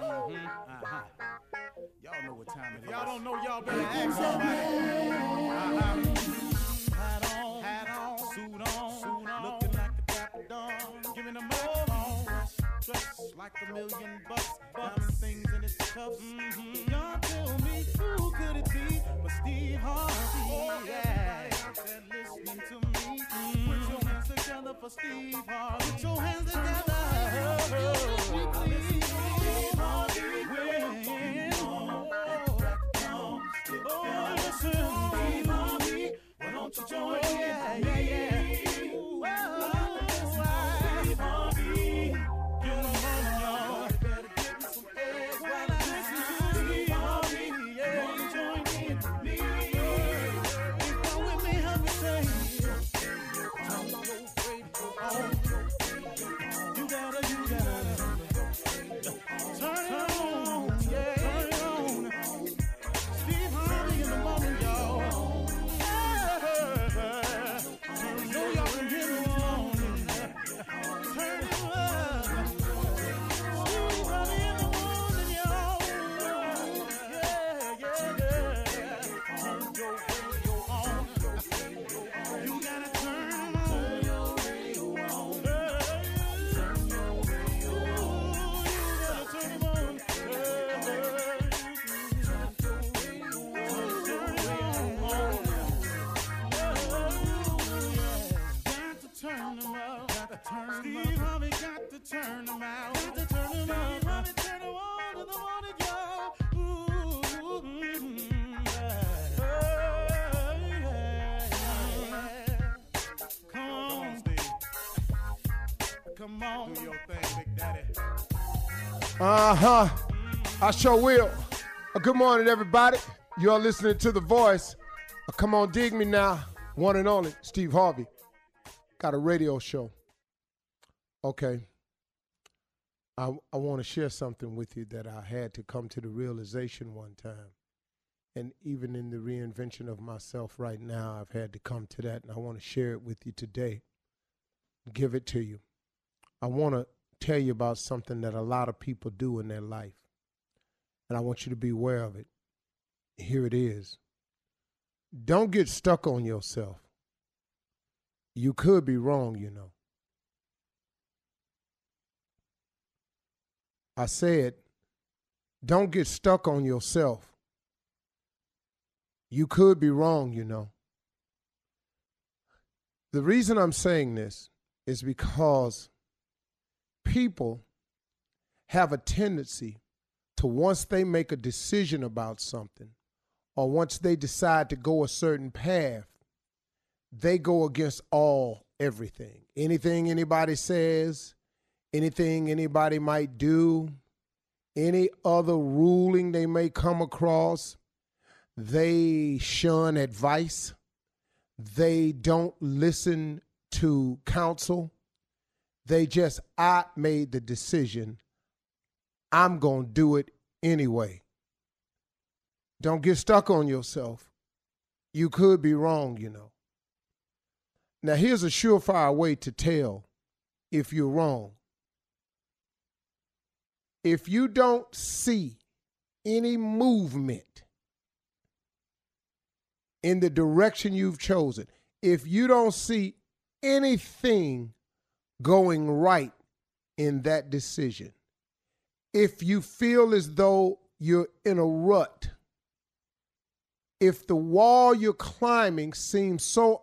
Uh-huh. Y'all know what time it is. Y'all don't know, y'all better ask somebody. Uh-huh. Hat on, hat on, suit on, suit on, looking like a dapper dog, giving them all on. Dressed like a million bucks, diamond things in its cuffs. Mm-hmm. Y'all tell me who could it be but Steve Harvey? Oh, yeah. Everybody out there listening to me, put your hands together for Steve Harvey. Put your hands together. Steve why don't you join in? Yeah, yeah. Come on. Do your thing, Big Daddy. Uh huh. I sure will. Uh, good morning, everybody. You are listening to The Voice. Uh, come on, dig me now. One and only, Steve Harvey. Got a radio show. Okay. I, I want to share something with you that I had to come to the realization one time. And even in the reinvention of myself right now, I've had to come to that, and I want to share it with you today. Give it to you. I want to tell you about something that a lot of people do in their life. And I want you to be aware of it. Here it is. Don't get stuck on yourself. You could be wrong, you know. I said, don't get stuck on yourself. You could be wrong, you know. The reason I'm saying this is because people have a tendency to once they make a decision about something or once they decide to go a certain path, they go against all everything. Anything anybody says, anything anybody might do, any other ruling they may come across, they shun advice. They don't listen to counsel. They just, I made the decision. I'm going to do it anyway. Don't get stuck on yourself. You could be wrong, you know. Now, here's a surefire way to tell if you're wrong. If you don't see any movement in the direction you've chosen, if you don't see anything going right in that decision, if you feel as though you're in a rut, if the wall you're climbing seems so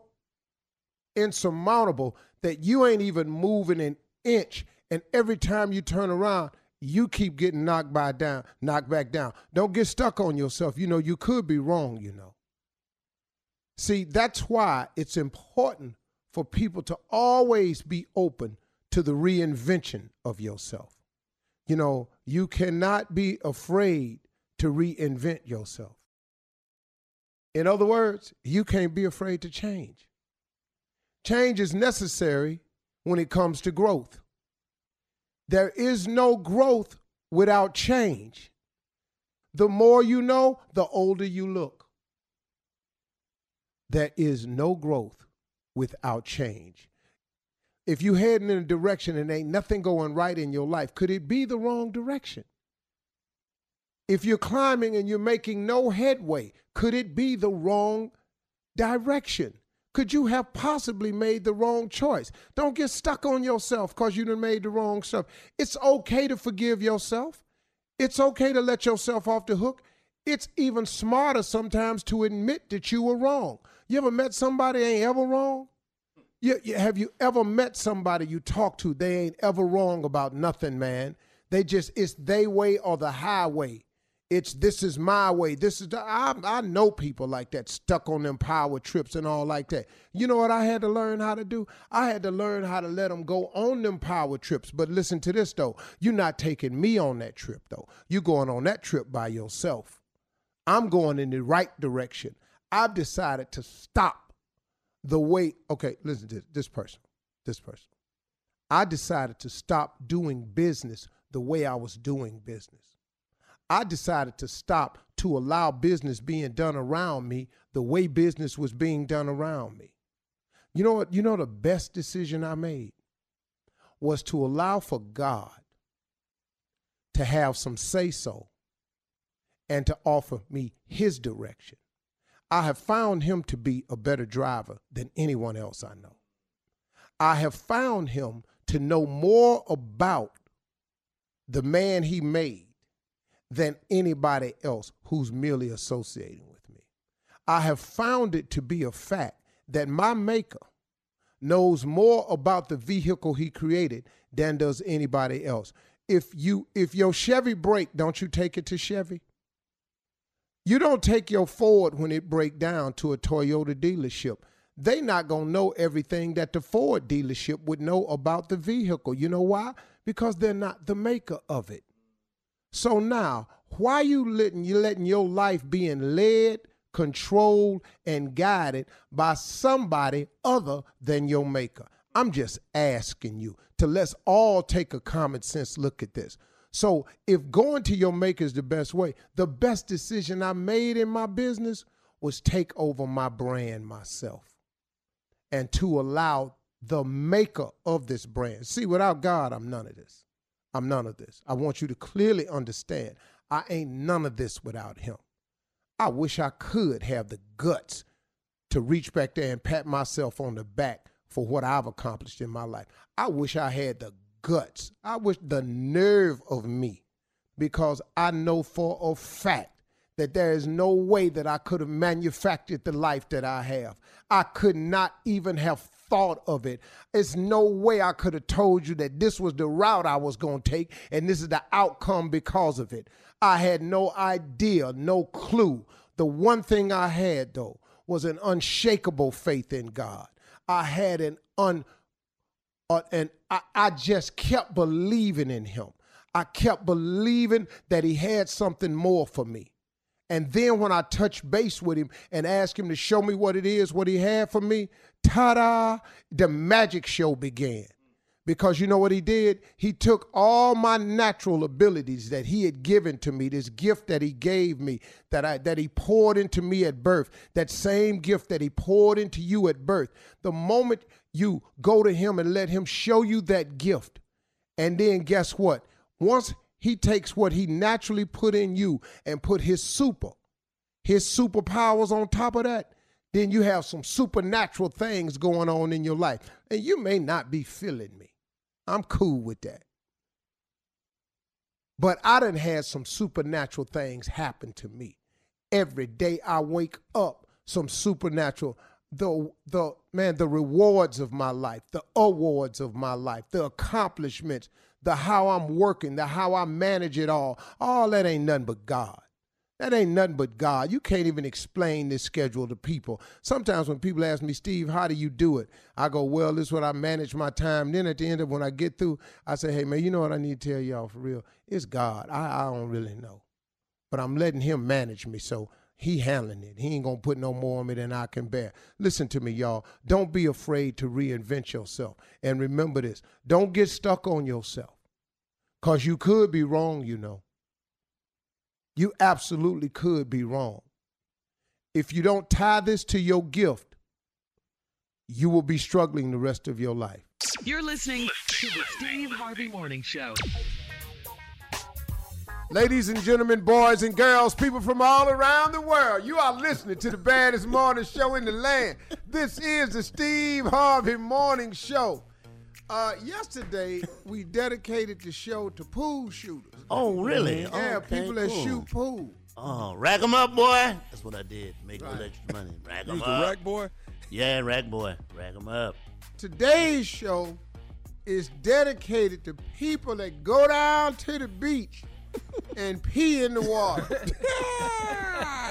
insurmountable that you ain't even moving an inch, and every time you turn around, you keep getting knocked by down, knocked back down. Don't get stuck on yourself. You know, you could be wrong, you know. See, that's why it's important for people to always be open to the reinvention of yourself. You know, you cannot be afraid to reinvent yourself. In other words, you can't be afraid to change. Change is necessary when it comes to growth. There is no growth without change. The more you know, the older you look. There is no growth without change. If you're heading in a direction and ain't nothing going right in your life, could it be the wrong direction? If you're climbing and you're making no headway, could it be the wrong direction? Could you have possibly made the wrong choice? Don't get stuck on yourself because you done made the wrong stuff. It's okay to forgive yourself. It's okay to let yourself off the hook. It's even smarter sometimes to admit that you were wrong. You ever met somebody ain't ever wrong? You, you, have you ever met somebody you talk to? They ain't ever wrong about nothing, man. They just it's they way or the highway. It's this is my way. This is the, I, I know people like that stuck on them power trips and all like that. You know what I had to learn how to do? I had to learn how to let them go on them power trips. But listen to this though. You're not taking me on that trip though. You're going on that trip by yourself. I'm going in the right direction. I've decided to stop the way. Okay, listen to this, this person. This person. I decided to stop doing business the way I was doing business. I decided to stop to allow business being done around me the way business was being done around me. You know what? You know the best decision I made was to allow for God to have some say so and to offer me his direction. I have found him to be a better driver than anyone else I know. I have found him to know more about the man he made than anybody else who's merely associating with me. I have found it to be a fact that my maker knows more about the vehicle he created than does anybody else. If you if your Chevy break, don't you take it to Chevy? You don't take your Ford when it break down to a Toyota dealership. They not to know everything that the Ford dealership would know about the vehicle. You know why? Because they're not the maker of it. So now, why you letting you letting your life being led, controlled, and guided by somebody other than your maker? I'm just asking you to let's all take a common sense look at this. So if going to your maker is the best way, the best decision I made in my business was take over my brand myself and to allow the maker of this brand. See, without God, I'm none of this. I'm none of this. I want you to clearly understand I ain't none of this without him. I wish I could have the guts to reach back there and pat myself on the back for what I've accomplished in my life. I wish I had the guts. I wish the nerve of me because I know for a fact that there is no way that I could have manufactured the life that I have. I could not even have thought of it. It's no way I could have told you that this was the route I was going to take and this is the outcome because of it. I had no idea, no clue. The one thing I had, though, was an unshakable faith in God. I had an un, uh, and I, I just kept believing in Him. I kept believing that He had something more for me. And then when I touched base with him and asked him to show me what it is, what he had for me, ta da, the magic show began. Because you know what he did? He took all my natural abilities that he had given to me, this gift that he gave me, that I that he poured into me at birth, that same gift that he poured into you at birth. The moment you go to him and let him show you that gift, and then guess what? Once he takes what he naturally put in you and put his super, his superpowers on top of that, then you have some supernatural things going on in your life. And you may not be feeling me. I'm cool with that. But I done had some supernatural things happen to me. Every day I wake up, some supernatural the the man the rewards of my life the awards of my life the accomplishments the how i'm working the how i manage it all all that ain't nothing but god that ain't nothing but God. You can't even explain this schedule to people. Sometimes when people ask me, Steve, how do you do it? I go, well, this is what I manage my time. Then at the end of when I get through, I say, hey, man, you know what I need to tell y'all for real? It's God. I, I don't really know. But I'm letting him manage me. So he handling it. He ain't gonna put no more on me than I can bear. Listen to me, y'all. Don't be afraid to reinvent yourself. And remember this, don't get stuck on yourself. Cause you could be wrong, you know. You absolutely could be wrong. If you don't tie this to your gift, you will be struggling the rest of your life. You're listening to the Steve Harvey Morning Show. Ladies and gentlemen, boys and girls, people from all around the world, you are listening to the baddest morning show in the land. This is the Steve Harvey Morning Show. Uh, yesterday, we dedicated the show to pool shooters. Oh, really? Yeah, Okay, people that cool. shoot pool. Oh, rack 'em up, boy. That's what I did. Make a little extra money. Rack 'em up. rack boy? Yeah, rack boy. Rack 'em up. Today's show is dedicated to people that go down to the beach and pee in the water.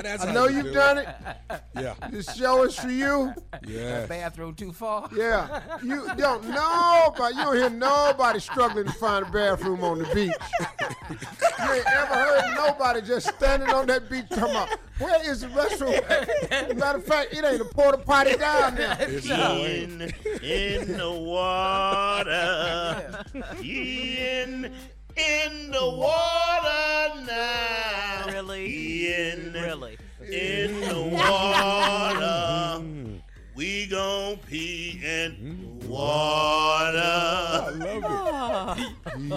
That's I know you you've do done it. it. Yeah. This show is for you. Yeah. bathroom too far. Yeah, you don't nobody. You don't hear nobody struggling to find a bathroom on the beach. you ain't ever heard nobody just standing on that beach come about where is the restroom. Matter of fact, it ain't a porta potty down there. It's no. In, in the water. In, in the water now. Really? In, Really? in the water. We gon' pee in the water. I water. love it.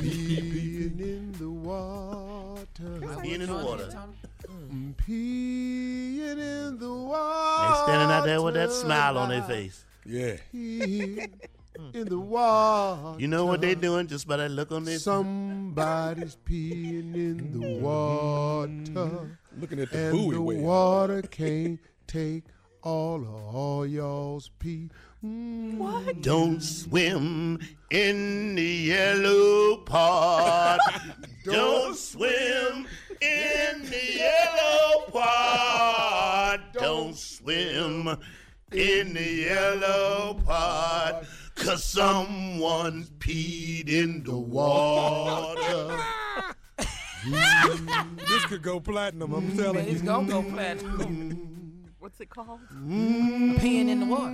Peeing in the water. Peeing in the water. Peeing in the water. Mm, they standing out there with that smile on their face. Yeah. Peeing in the water. You know what they're doing just by that look on their face? Somebody's peeing in the water. Looking at the And buoy the whale. water can't take all of all y'all's pee. Mm. Don't swim in the yellow part. Don't swim in the yellow part. Don't swim in the yellow part. Cause someone's peed in the water. Mm. This could go platinum, I'm telling mm. you. It's gonna go platinum. Mm. What's it called? Peeing in the water.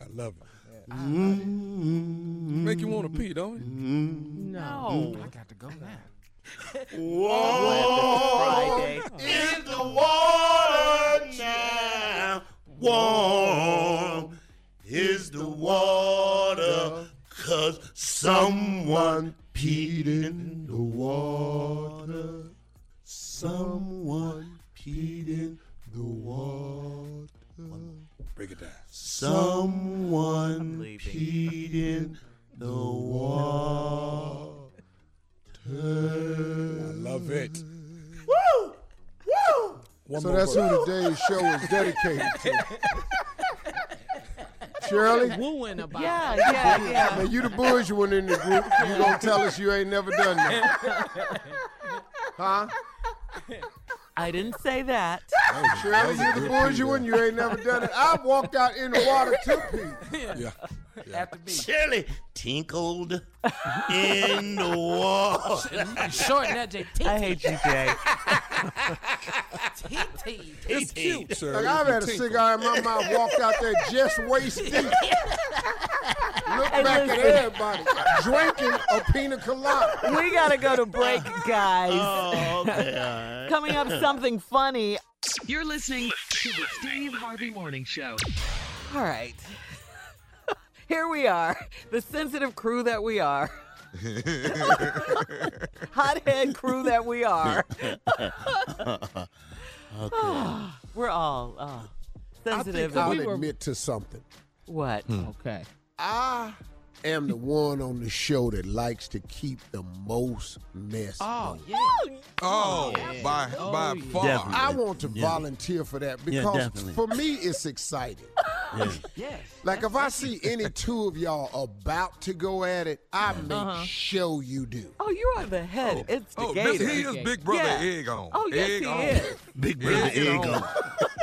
I love it. Make you want to pee, don't it? No. I got to go now. Whoa. Friday. in the water now. Warm is the water, cause someone peed in the water. Someone peed in the water. Break it down. Someone peed in the water. I love it. Woo! Woo! One So that's verse. who today's show is dedicated to. Shirley, wooing about Yeah, yeah, yeah. now you the bourgeois one in the group. You gonna tell us you ain't never done that? Huh? I didn't say that. Shirley, you the bourgeois one. You ain't never done it. I've walked out in the water to pee. Yeah. At the beach. Shirley tinkled in the water. Shorten that, J. I hate you, Jay. T-T. It's cute, sir. Like I've had a cigar in my mouth, walked out there just waist deep. Look back at listen. everybody drinking a pina colada. We gotta go to break, guys. Oh, okay, all right. Coming up, something funny. You're listening to the Steve Harvey Morning Show. All right. Here we are, the sensitive crew that we are. Hothead crew that we are. We're all uh, I sensitive. think I'll and- admit to something. what? Okay. I am the one on the show that likes to keep the most mess. Oh, yeah. Oh, oh by by oh, far. Definitely. I want to Yeah. volunteer for that because definitely. for me it's exciting. Yes. Like if I see any two of y'all about to go at it, I make uh-huh. sure you do. Oh, you are the head Oh, instigator. Oh, this, he is Big Brother Yeah. Egg on. Oh, yes, egg he on. is. Big brother Egg egg on.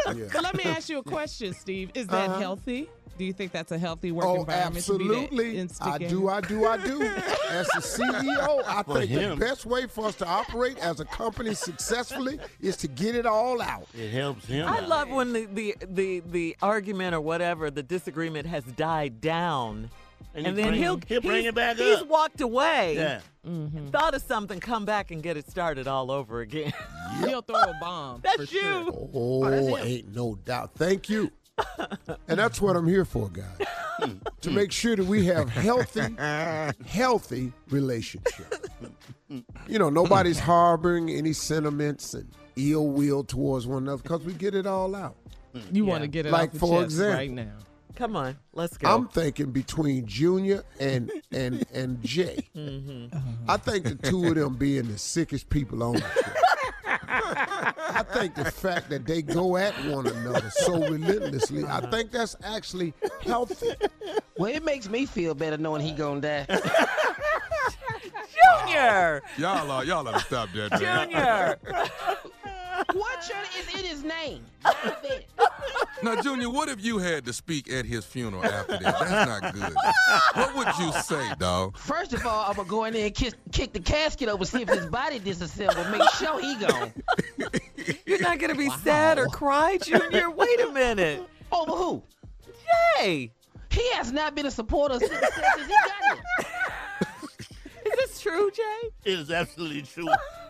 on. Yeah. So let me ask you a question, Steve. Is that uh-huh. healthy? Do you think that's a healthy work Oh, environment? to be absolutely. I do, I do, I do. As the CEO, I For think him. the best way for us to operate as a company successfully is to get it all out. It helps him. I out. love when the, the, the, the argument or whatever, the disagreement has died down. And And, then bring- he'll, he'll bring he's- it back He's up. walked away, Yeah. Mm-hmm. thought of something, come back and get it started all over again. He'll throw a bomb. That's for you. Sure. Oh, oh ain't no doubt. Thank you. And that's what I'm here for, guys. to hmm. make sure that we have hmm. healthy, healthy relationships. You know, nobody's hmm. harboring any sentiments and ill will towards one another because we get it all out. You want to get it Like, off the for chest example. right now. Come on, let's go. I'm thinking between Junior and and and Jay. Mm-hmm. I think the two of them being the sickest people on the show. I think the fact that they go at one another so relentlessly, I uh-huh. think that's actually healthy. Well, it makes me feel better knowing he gonna die. Junior, Y'all are y'all gotta stop that, man. Junior. what Shirley is in his name? Now, Junior, what if you had to speak at his funeral after that? That's not good. What would you say, dog? First of all, I'm gonna go in there and kiss, kick the casket over, see if his body disassembled. Make sure he gone. You're not gonna be sad or cry, Junior. Wait a minute. Over who? Jay. He has not been a supporter since, since he got here. Is this true, Jay? It is absolutely true.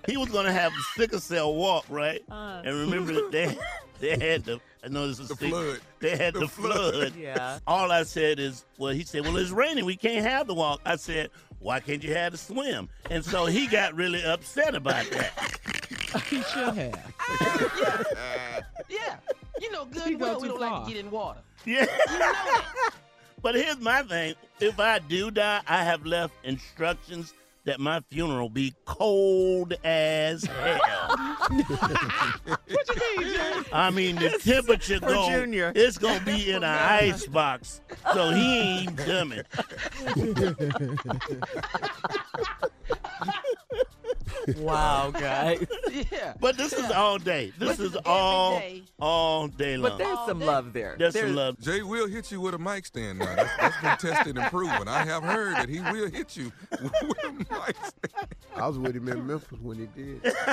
He was gonna have the sickle cell walk, right? Uh. and remember that they they had the I know this is The sick- flood. They had The the, flood. flood. Yeah. All I said is, well, he said, well, it's raining. We can't have the walk. I said, why can't you have the swim? And so he got really upset about that. He should have. Yeah. yeah. You know good He well we don't like far. to get in water. Yeah. You know that. But here's my thing. If I do die, I have left instructions that my funeral be cold as hell. What you mean, Jay? I mean, the temperature For go, Junior. it's going to be in an ice box. So he ain't coming. Wow, guys. Yeah. But this is all day. This This is is all, day. all day long. But there's some love there. There's some love. Jay will hit you with a mic stand now. That's, that's been tested and proven. I have heard that he will hit you with a mic stand. I was with him in Memphis when he did.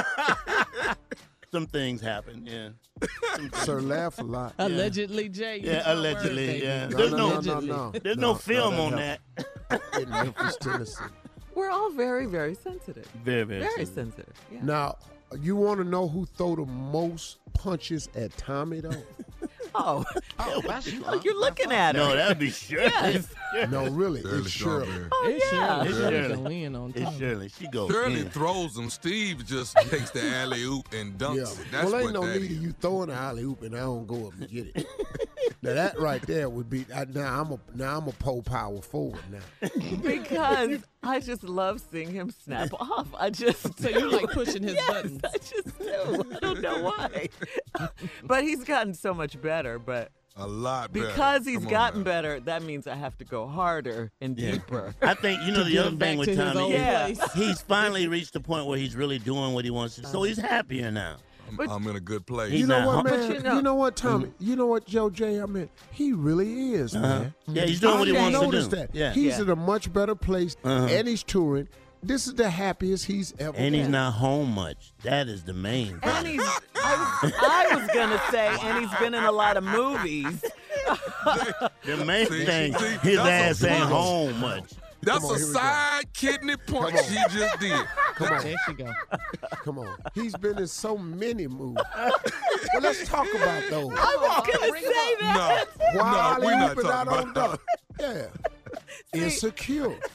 Some things happen, yeah. Sir laugh a lot. Allegedly, Jay. Yeah, allegedly, yeah. No, There's no, no- no, no, no. There's no, No, film no, on no. that. In Memphis, Tennessee. We're all very, very sensitive. Very, very, Very sensitive. sensitive. Yeah. Now, you want to know who throw the most punches at Tommy though? Oh, Oh, that's you. you're looking at her. No, that'd be Shirley. Yes. No, really, Shirley it's Shirley. Strawberry. Oh, It's yeah. Shirley. It's Shirley Shirley. can on It's top. Shirley. She goes Shirley in. throws them. Steve just takes the alley oop and dunks Yeah. it. That's well, ain't what no that need is. of you throwing an alley oop and I don't go up and get it. now that right there would be I, now I'm a now I'm a pole power forward now. because I just love seeing him snap off. I just So you like pushing his yes, buttons. I just do. I don't know why. but he's gotten so much better. But A lot better. because he's Come gotten now. better, that means I have to go harder and Yeah. deeper. I think you know the other thing with to Tommy Yeah. place. he's finally reached the point where he's really doing what he wants to. So he's happier now. But- I'm in a good place. You know not what, man? But you you, know- know, what, Tommy? You know what, Joe J. I mean, he really is, man. Yeah, he's doing I what he wants to do. that. Yeah. He's Yeah. in a much better place, Uh-huh. and he's touring. This is the happiest he's ever and he's been. not home much. That is the main And thing. he's, I was, I was gonna say, and he's been in a lot of movies. The main See, thing, see, his ass ain't home much. That's on, a here go. side kidney punch on. she just did. Come on, There she go. come on. He's been in so many movies. well, let's talk about those. I was gonna say that. No, Why no, we're not Alley-ooping out talking about Duck? Yeah. Insecure.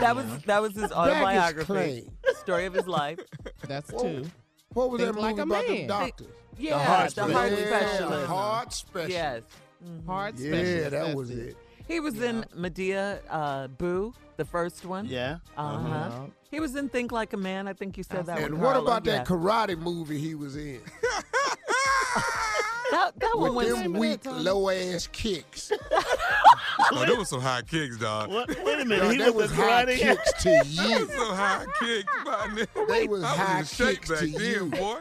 That was that was his autobiography, claim. story of his life. That's Whoa. two. What was Think that like movie a about the man. doctors? Yeah, heart the heart specialist. yeah, specialist. the heart specialist. Yes, Hard Yeah, specialist. that that's was it. He was in Madea uh, Boo, the first one. Yeah. Uh huh. He was in Think Like a Man. I think you said that. And what Carla, about that yeah. karate movie he was in? That, that one With was them weak, low ass kicks. Oh, there was some high kicks, dog. What? Wait a minute. No, he that was, was high karate. kicks to There you. was some high kicks, my nigga. They was I high was in shape kicks back to then, you. boy.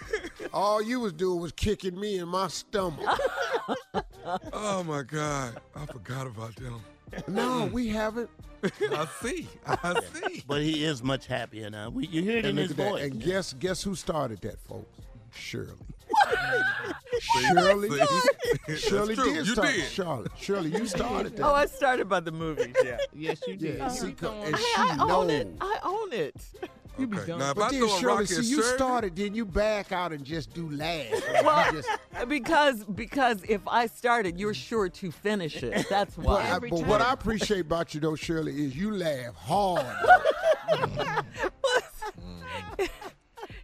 All you was doing was kicking me in my stomach. Oh my God, I forgot about them. no, mm. we haven't. I see, I see. But he is much happier now. We, you hear it in his look at that. voice. and guess guess who started that, folks? Shirley. See? Shirley. See? Shirley did You start. did. Charlotte. Shirley, you started oh, that. Oh, I started by the movies. Yeah. Yes, you did. yeah, Here see, we and she I own knows. it. I own it. You be done. Now, if But I then, throw Shirley, at see, you Shirley, started, then you back out and just do laugh. Well, just- because because if I started, you're sure to finish it. That's but, why. I- but what. I appreciate about you, though, Shirley, is you laugh hard.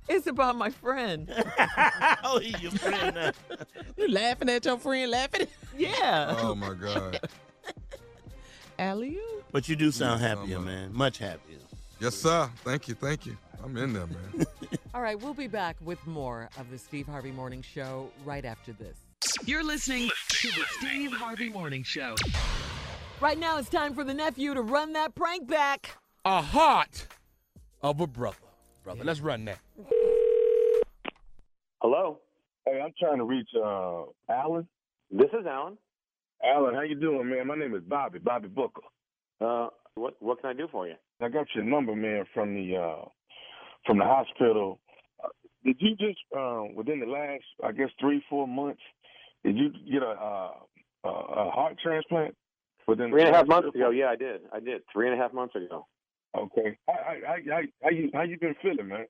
It's about my friend. oh, he your friend now. You laughing at your friend laughing Yeah. oh my God. Alley But you do sound Yeah, happier, I'm, man. Much happier. Yes, sir. Thank you, thank you. I'm in there, man. All right, we'll be back with more of the Steve Harvey Morning Show right after this. You're listening to the Steve Harvey Morning Show. Right now, it's time for the nephew to run that prank back. A heart of a brother. Brother, let's run that. Hello. Hey, I'm trying to reach uh Alan. This is Alan. Alan, how you doing, man? My name is Bobby, Bobby Booker. Uh, what what can I do for you? I got your number, man, from the uh from the hospital. Uh, did you just uh, within the last, I guess, three four months, did you get a uh, a, a heart transplant? Within Three and a the half last months ago. Yeah, I did. I did. Three and a half months ago. Okay. How, you how you been feeling, man?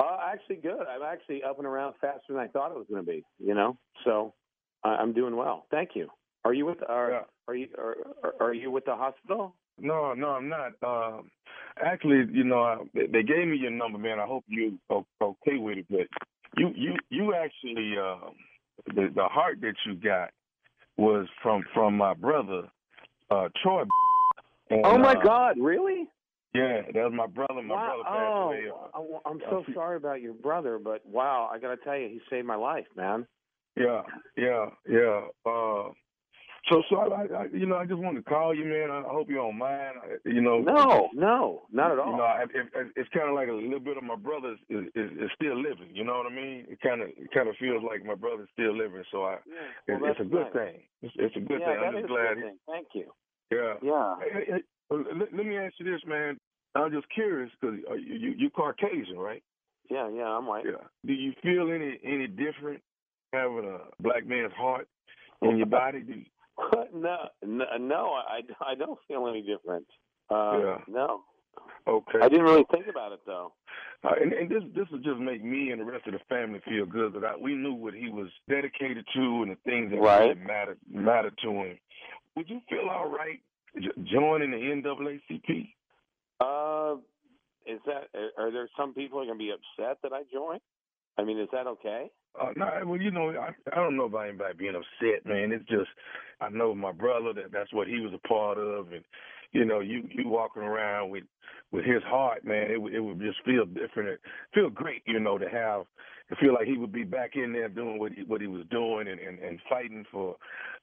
Uh, actually, good. I'm actually up and around faster than I thought it was going to be. You know, so I I'm doing well. Thank you. Are you with are Yeah. are you are, are- are you with the hospital? No, no, I'm not. Um, actually, you know, I, they gave me your number, man. I hope you okay with it. But you, you, you actually, um, the the heart that you got was from from my brother, uh, Troy. And, oh my uh, God! Really? Yeah, that was my brother. My wow. brother passed oh, away. uh, I'm uh, so sorry about your brother, but wow, I got to tell you, he saved my life, man. Yeah, yeah, yeah. Uh, so, so I, I, you know, I just wanted to call you, man. I hope you don't mind. You know, No, no, not at all. You know, I- it, it, it's kind of like a little bit of my brother is, is, is still living. You know what I mean? It kind of it kind of feels like my brother's still living. So I, Yeah, it, well, it's a good nice. thing. It's, it's a good yeah, thing. I'm just glad. good thing. Thank you. Yeah. Yeah. Let, let me ask you this, man. I'm just curious because you, you you Caucasian, right? Yeah, yeah, I'm white. Yeah. Do you feel any any different having a black man's heart in your body? Do you, no, no, no, I, I don't feel any different. Uh, Yeah. No. okay. I didn't really think about it, though. Uh, and, and this this will just make me and the rest of the family feel good that I, we knew what he was dedicated to and the things that Right. really mattered mattered to him. Would you feel all right j- joining the NAACP? Uh, is that, are- there some people are going to be upset that I joined? I mean, is that okay? Uh, no, well, you know, I, I don't know about anybody being upset, man. It's just I know my brother that that's what he was a part of, and you know, you you walking around with with his heart, man. It would it would just feel different, It feel great, you know, to have to feel like he would be back in there doing what he, what he was doing and, and, and fighting for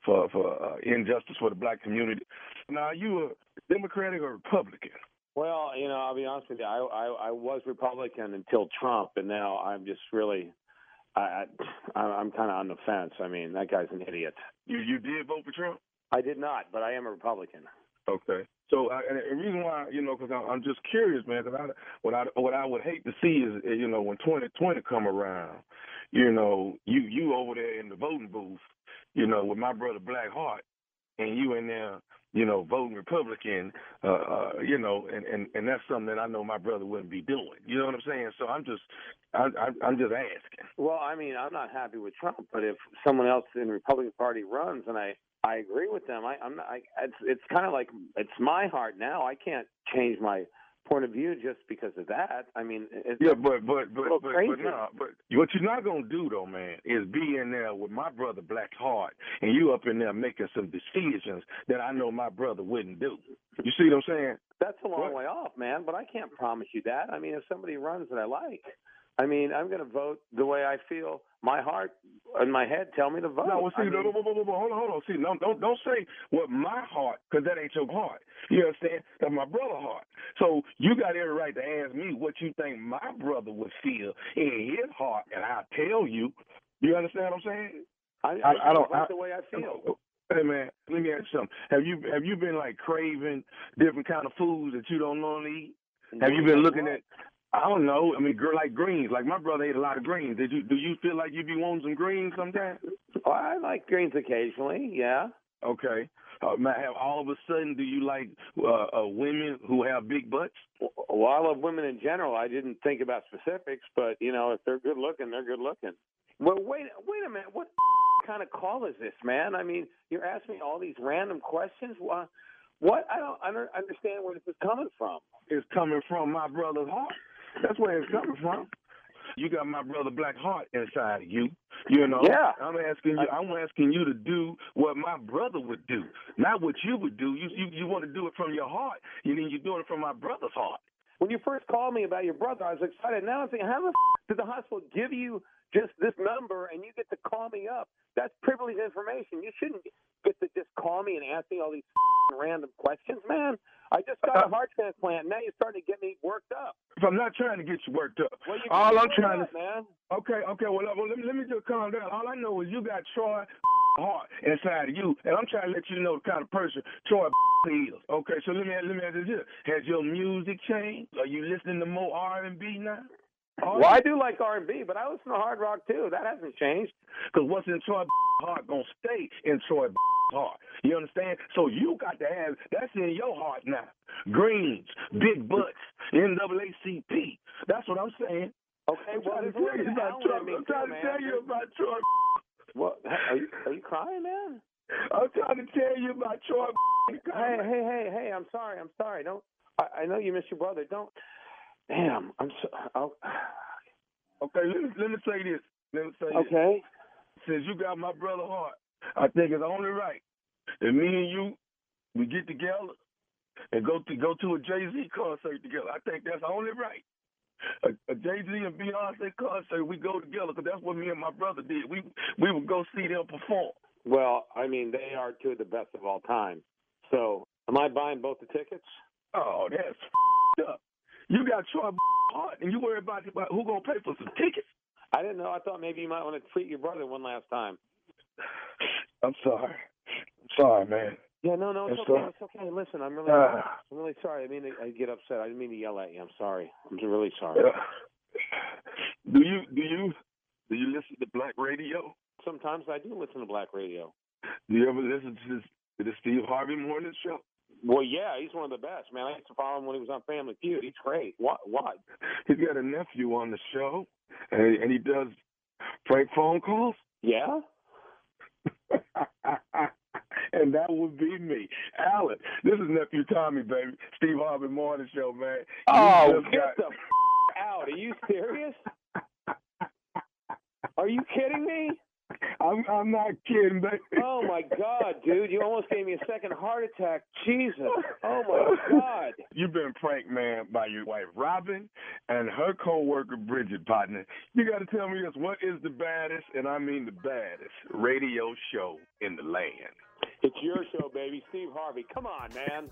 for for uh, injustice for the black community. Now, are you a Democratic or Republican? Well, you know, I'll be honest with you. I, I, I was Republican until Trump, and now I'm just really, I, I I'm kind of on the fence. I mean, that guy's an idiot. You you did vote for Trump? I did not, but I am a Republican. Okay. So, I, and the reason why, you know, because I'm just curious, man. Because I, what I, what I would hate to see is, uh, you know, when 2020 come around, you know, you you over there in the voting booth, you know, with my brother Black Heart, and you in there, you know, voting Republican, uh, uh, you know, and, and and that's something that I know my brother wouldn't be doing. You know what I'm saying? So I'm just, I, I, I'm just asking. Well, I mean, I'm not happy with Trump, but if someone else in the Republican Party runs and I I agree with them, I, I'm not. I, it's it's kind of like it's my heart now. I can't change my point of view just because of that. I mean, it's, Yeah, but but but but, crazy. but no, but what you're not gonna do though, man, is be in there with my brother Black Heart, and you up in there making some decisions that I know my brother wouldn't do. You see what I'm saying? That's a long way off, man. But I can't promise you that. I mean, if somebody runs that I like, I mean, I'm going to vote the way I feel. My heart and my head tell me to vote. No, well, see, I no, mean- no, no, no, no, hold on, hold on. See, no, don't don't say what my heart, because that ain't your heart. You understand? That's my brother heart. So you got every right to ask me what you think my brother would feel in his heart, and I'll tell you. You understand what I'm saying? I, I, I don't. vote I, the way I feel. Hey man, let me ask you something. Have you have you been like craving different kind of foods that you don't normally eat? Have you been looking at? I don't know. I mean, like greens. Like my brother ate a lot of greens. Did you? Do you feel like you'd be wanting some greens sometimes? Oh, I like greens occasionally. Yeah. Okay. Uh, all of a sudden, do you like uh, uh, women who have big butts? Well, I love women in general. I didn't think about specifics, but you know, if they're good looking, they're good looking. Well, wait, wait a minute. What kind of call is this, man? I mean, you're asking me all these random questions. What? What? I don't, I don't understand where this is coming from. It's coming from my brother's heart. That's where it's coming from. You got my brother Black Heart inside of you. You know. Yeah. I'm asking you. I'm asking you to do what my brother would do, not what you would do. You you, you want to do it from your heart. You mean you're doing it from my brother's heart. When you first called me about your brother, I was excited. Now I'm thinking, how the f- did the hospital give you just this number and you get to call me up? That's privileged information. You shouldn't get to just call me and ask me all these random questions, man. I just got a heart transplant. Now you're starting to get me worked up. If I'm not trying to get you worked up, Well, you all I'm trying up, to man. Okay, okay. Well, well let, me, let me just calm down. All I know is you got Troy heart inside of you, and I'm trying to let you know the kind of person Troy is. Okay, so let me let me ask you this: Has your music changed? Are you listening to more R&B now? Well, I do like R&B, but I listen to hard rock too. That hasn't changed. Because what's in Troy heart gonna stay in Troy heart. You understand? So you got to have that's in your heart now. Greens, big butts, NAACP. That's what I'm saying. Okay, I'm trying to tell you about Troy. I'm trying to tell you about Troy. What? Are you are you crying, man? I'm trying to tell you about Troy. Hey, hey, hey, hey! I'm sorry. I'm sorry. Don't. I, I know you miss your brother. Don't. Damn. I'm so. Oh. Okay, let me, let me say this. Let me say this. Okay. Since you got my brother heart, I think it's only right that me and you we get together and go to go to a Jay Z concert together. I think that's only right. A, a Jay Z and Beyonce concert, we go together because that's what me and my brother did. We we would go see them perform. Well, I mean, they are two of the best of all time. So, am I buying both the tickets? Oh, that's f***ed up. You got Troy heart, and you worry about, about who gonna pay for some tickets. I didn't know. I thought maybe you might want to treat your brother one last time. I'm sorry. I'm sorry, man. Yeah, no, no, it's okay. sir. It's okay. Listen, I'm really, Uh. I'm really sorry. I mean, I get upset. I didn't mean to yell at you. I'm sorry. I'm really sorry. Uh, do you do you do you listen to black radio? Sometimes I do listen to black radio. Do you ever listen to, this, to the Steve Harvey Morning Show? Well, yeah, he's one of the best, man. I used to follow him when he was on Family Feud. He's great. What? What? He's got a nephew on the show, and, and he does prank phone calls. Yeah. and that would be me, Alan. This is nephew Tommy, baby. Steve Harvey Morning Show, man. You Oh, get got- the f- out! Are you serious? Are you kidding me? I'm I'm not kidding, but Oh my God, dude! You almost gave me a second heart attack. Jesus! Oh my God! You've been pranked, man, by your wife Robin and her co-worker Bridget, partner. You got to tell me this: what is the baddest, and I mean the baddest, radio show in the land? It's your show, baby. Steve Harvey. Come on, man.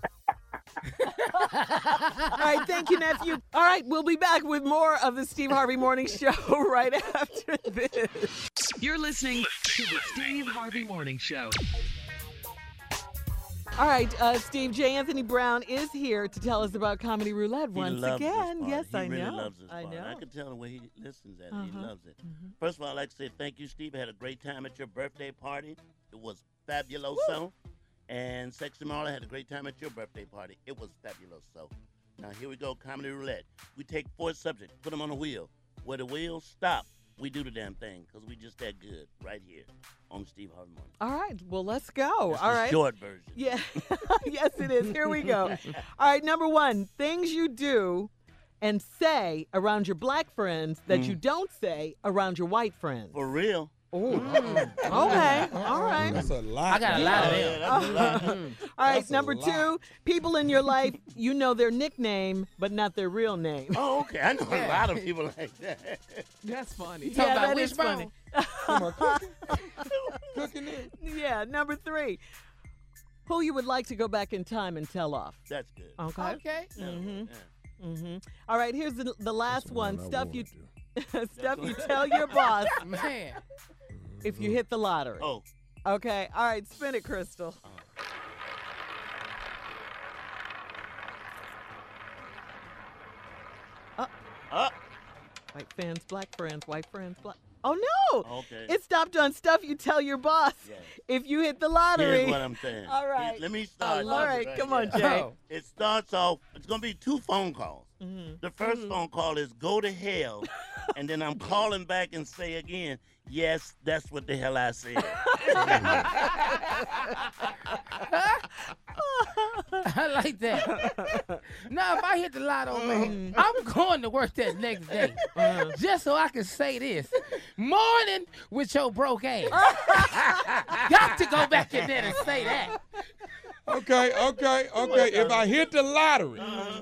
All right, thank you, nephew. All right, we'll be back with more of the Steve Harvey Morning Show right after this. You're listening to the Steve Harvey Morning Show. All right, uh, Steve J. Anthony Brown is here to tell us about Comedy Roulette He once loves again. part. Yes, he I really know. loves this I know. I can tell the way he listens at it. He Uh-huh. loves it. First of all, I'd like to say thank you, Steve. I had a great time at your birthday party. It was fabuloso. And Sexy Marla had a great time at your birthday party. It was fabuloso. Now here we go, comedy roulette. We take four subjects, put them on a wheel. Where the wheels stop, we do the damn thing because we just that good right here on Steve Harvey Morning. All right, well, let's go. All right. short version. Yeah, yes, it is. Here we go. All right, number one, things you do and say around your black friends that Mm. you don't say around your white friends. For real. Oh, okay. All right. That's a lot. I got a lot of Yeah, them. that's a lot. All right, That's a number lot. two, people in your life, you know their nickname, but not their real name. Oh, okay. I know a lot of people like that. That's funny. Talk Yeah, about that is wishbone. funny. Cooking it. yeah, number three, who you would like to go back in time and tell off. That's good. Okay. Okay. Mhm. Yeah. Mm-hmm. All right, here's the, the last one. I Stuff wanna you do. stuff you tell your boss Man. If you mm-hmm. hit the lottery. Oh, Okay. All right, spin it, Crystal. up. Uh. Uh. White friends, black friends, white friends, black. Oh no! Okay. It stopped on stuff you tell your boss if you hit the lottery. Here's what I'm saying. All right. Let me start. All right, come on, oh. Jay. It starts off. It's gonna be two phone calls. Mm-hmm. The 1st mm-hmm. phone call is "Go to hell," and then I'm calling back and say again, "Yes, that's what the hell I said." I like that. now, if I hit the lotto, man, mm-hmm. I'm going to work that next day uh-huh. just so I can say this. Morning with your broke ass. Got to go back in there and say that. Okay, okay, okay. If I hit the lottery, uh-huh.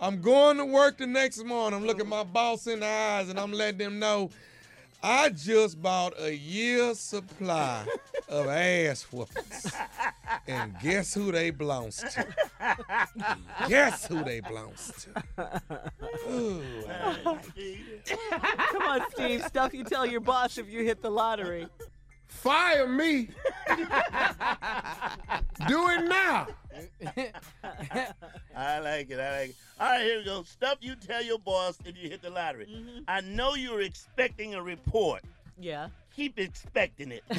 I'm going to work the next morning. I'm looking my boss in the eyes and I'm letting them know I just bought a year's supply of ass whoopings. And guess who they belongs to? Guess who they belongs to? Ooh, Come on, Steve. Stuff you tell your boss if you hit the lottery. Fire me. Do it now. I like it. I like it. All right, here we go. Stuff you tell your boss if you hit the lottery. Mm-hmm. I know you're expecting a report. Yeah. Keep expecting it. Come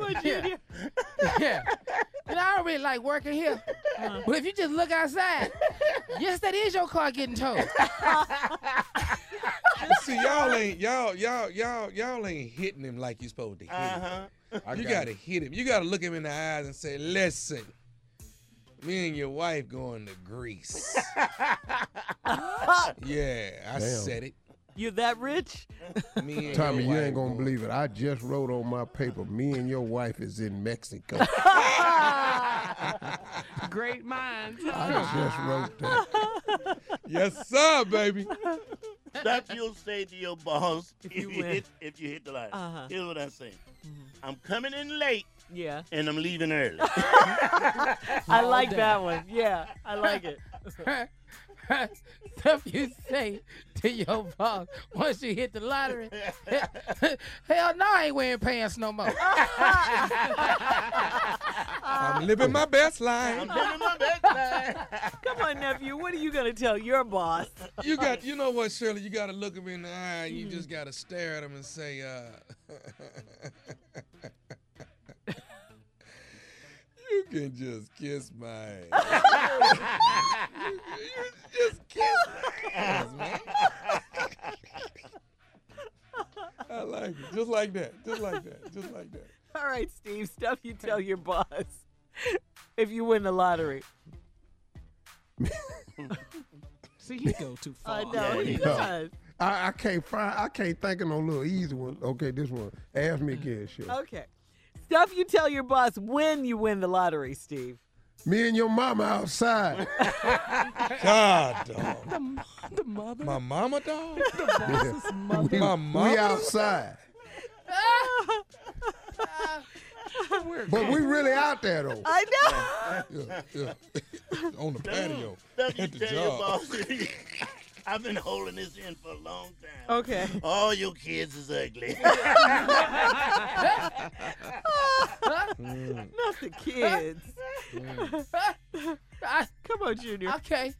on, Junior. Yeah. You know, I don't really like working here. But if you just look outside, yes, that is your car getting towed. See, y'all ain't y'all y'all y'all y'all ain't hitting him like you supposed to hit. Uh-huh. You gotta hit him. You gotta look him in the eyes and say, "Listen, me and your wife going to Greece." yeah, I Damn. said it. You that rich? Me and Tommy, you ain't gonna believe it. I just wrote on my paper, me and your wife is in Mexico. Great minds. I just wrote that. Yes, sir, baby. Stuff you'll say to your boss if, you you, hit if you hit the lottery. Uh-huh. Here's what I'm saying. I'm coming in late Yeah. and I'm leaving early. I like that one. Yeah, I like it. Stuff you say to your boss once you hit the lottery. Hell no, I ain't wearing pants no more. I'm living my best life. I'm living my best life. Come on, nephew. What are you gonna tell your boss? You got, you know what, Shirley? You got to look him in the eye. and You just got to stare at him and say, uh, "You can just kiss my ass." you just kiss my ass, man. I like it, just like that, just like that, just like that. All right, Steve. Stuff you tell your boss if you win the lottery. See, he go too far. I know he No. does. I, I can't find. I can't think of no little easy one. Okay, this one. Ask me again, shit. Okay. Stuff you tell your boss when you win the lottery, Steve. Me and your mama outside. God, dog. The, the mother. My mama, dog. boss's mother. we, My we mama? outside. but we really out there though. I know. Yeah, yeah. On the patio Stuff at the job. boss. I've been holding this in for a long time. Okay. All your kids is ugly. Not the kids. I- Come on, Junior. okay.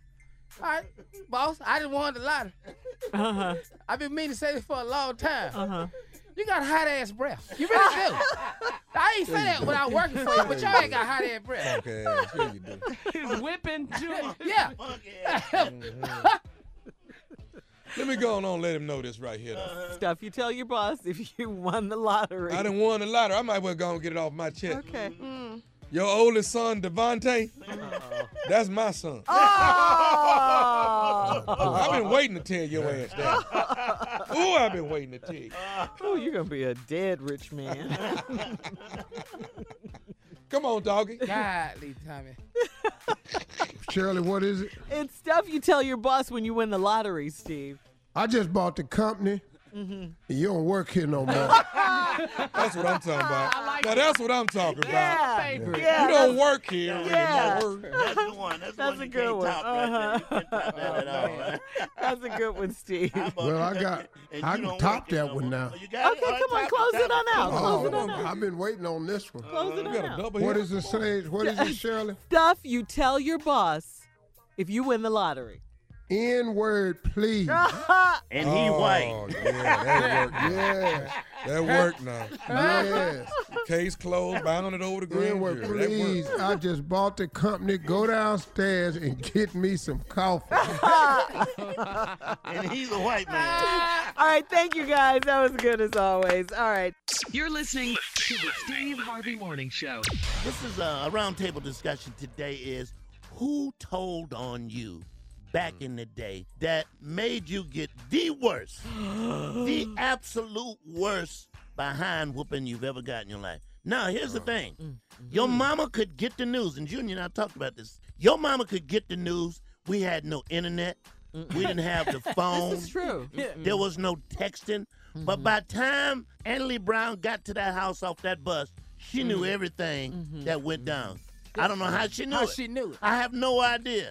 All right, boss, I didn't want the lottery. Uh huh. I've been meaning to say this for a long time. Uh huh. You got hot ass breath. You really do. I ain't say that without working for you, but y'all ain't got hot ass breath. Okay, sure you do. He's whipping Junior. Yeah. Let me go on and let him know this right here. though. Uh-huh. Stuff you tell your boss if you won the lottery. I didn't won the lottery. I might well go and get it off my chest. Okay. Mm. Mm. Your oldest son, Devontae, that's my son. Oh. I've been waiting to tell your ass that. Ooh, I've been waiting to tell you. oh, you're gonna be a dead rich man. Come on, doggy. Godly, Tommy. Shirley, what is it? it's stuff you tell your boss when you win the lottery, Steve. I just bought the company. Mm-hmm. You don't work here no more. That's what I'm talking about. now that's what I'm talking about. Yeah. Favorite. Yeah. You don't work here Yeah. anymore. That's the one. That's, the That's one a good can't one. right there. You can't top that at all. Uh-huh. That's a good one, Steve. Well, I got. I can top that no one now. Oh, Okay, it? All right, come on, close it on out. Close it. it on out. I've been waiting on this one. Close it on a out. double What here? is it say? What is it, Shirley? Stuff you tell your boss if you win the lottery. N word, please. And he oh, white. Yeah, that worked. Yeah. That worked now. Yes. Case closed, bound it over to grand N word, please. I just bought the company. Go downstairs and get me some coffee. And he's a white man. All right, thank you guys. That was good as always. All right. You're listening to the Steve Harvey Morning Show. This is a, a roundtable discussion today is who told on you back in the day that made you get the worst, the absolute worst behind whooping you've ever got in your life. Now, here's the oh. thing. Mm, mm-hmm. Your mama could get the news, and Junior and I talked about this. Your mama could get the news. We had no internet. We didn't have the phone. This is true. There was no texting. But by the time Annalie Brown got to that house off that bus, she knew mm-hmm. everything mm-hmm. that went down. I don't know how she knew How it. she knew it. I have no idea.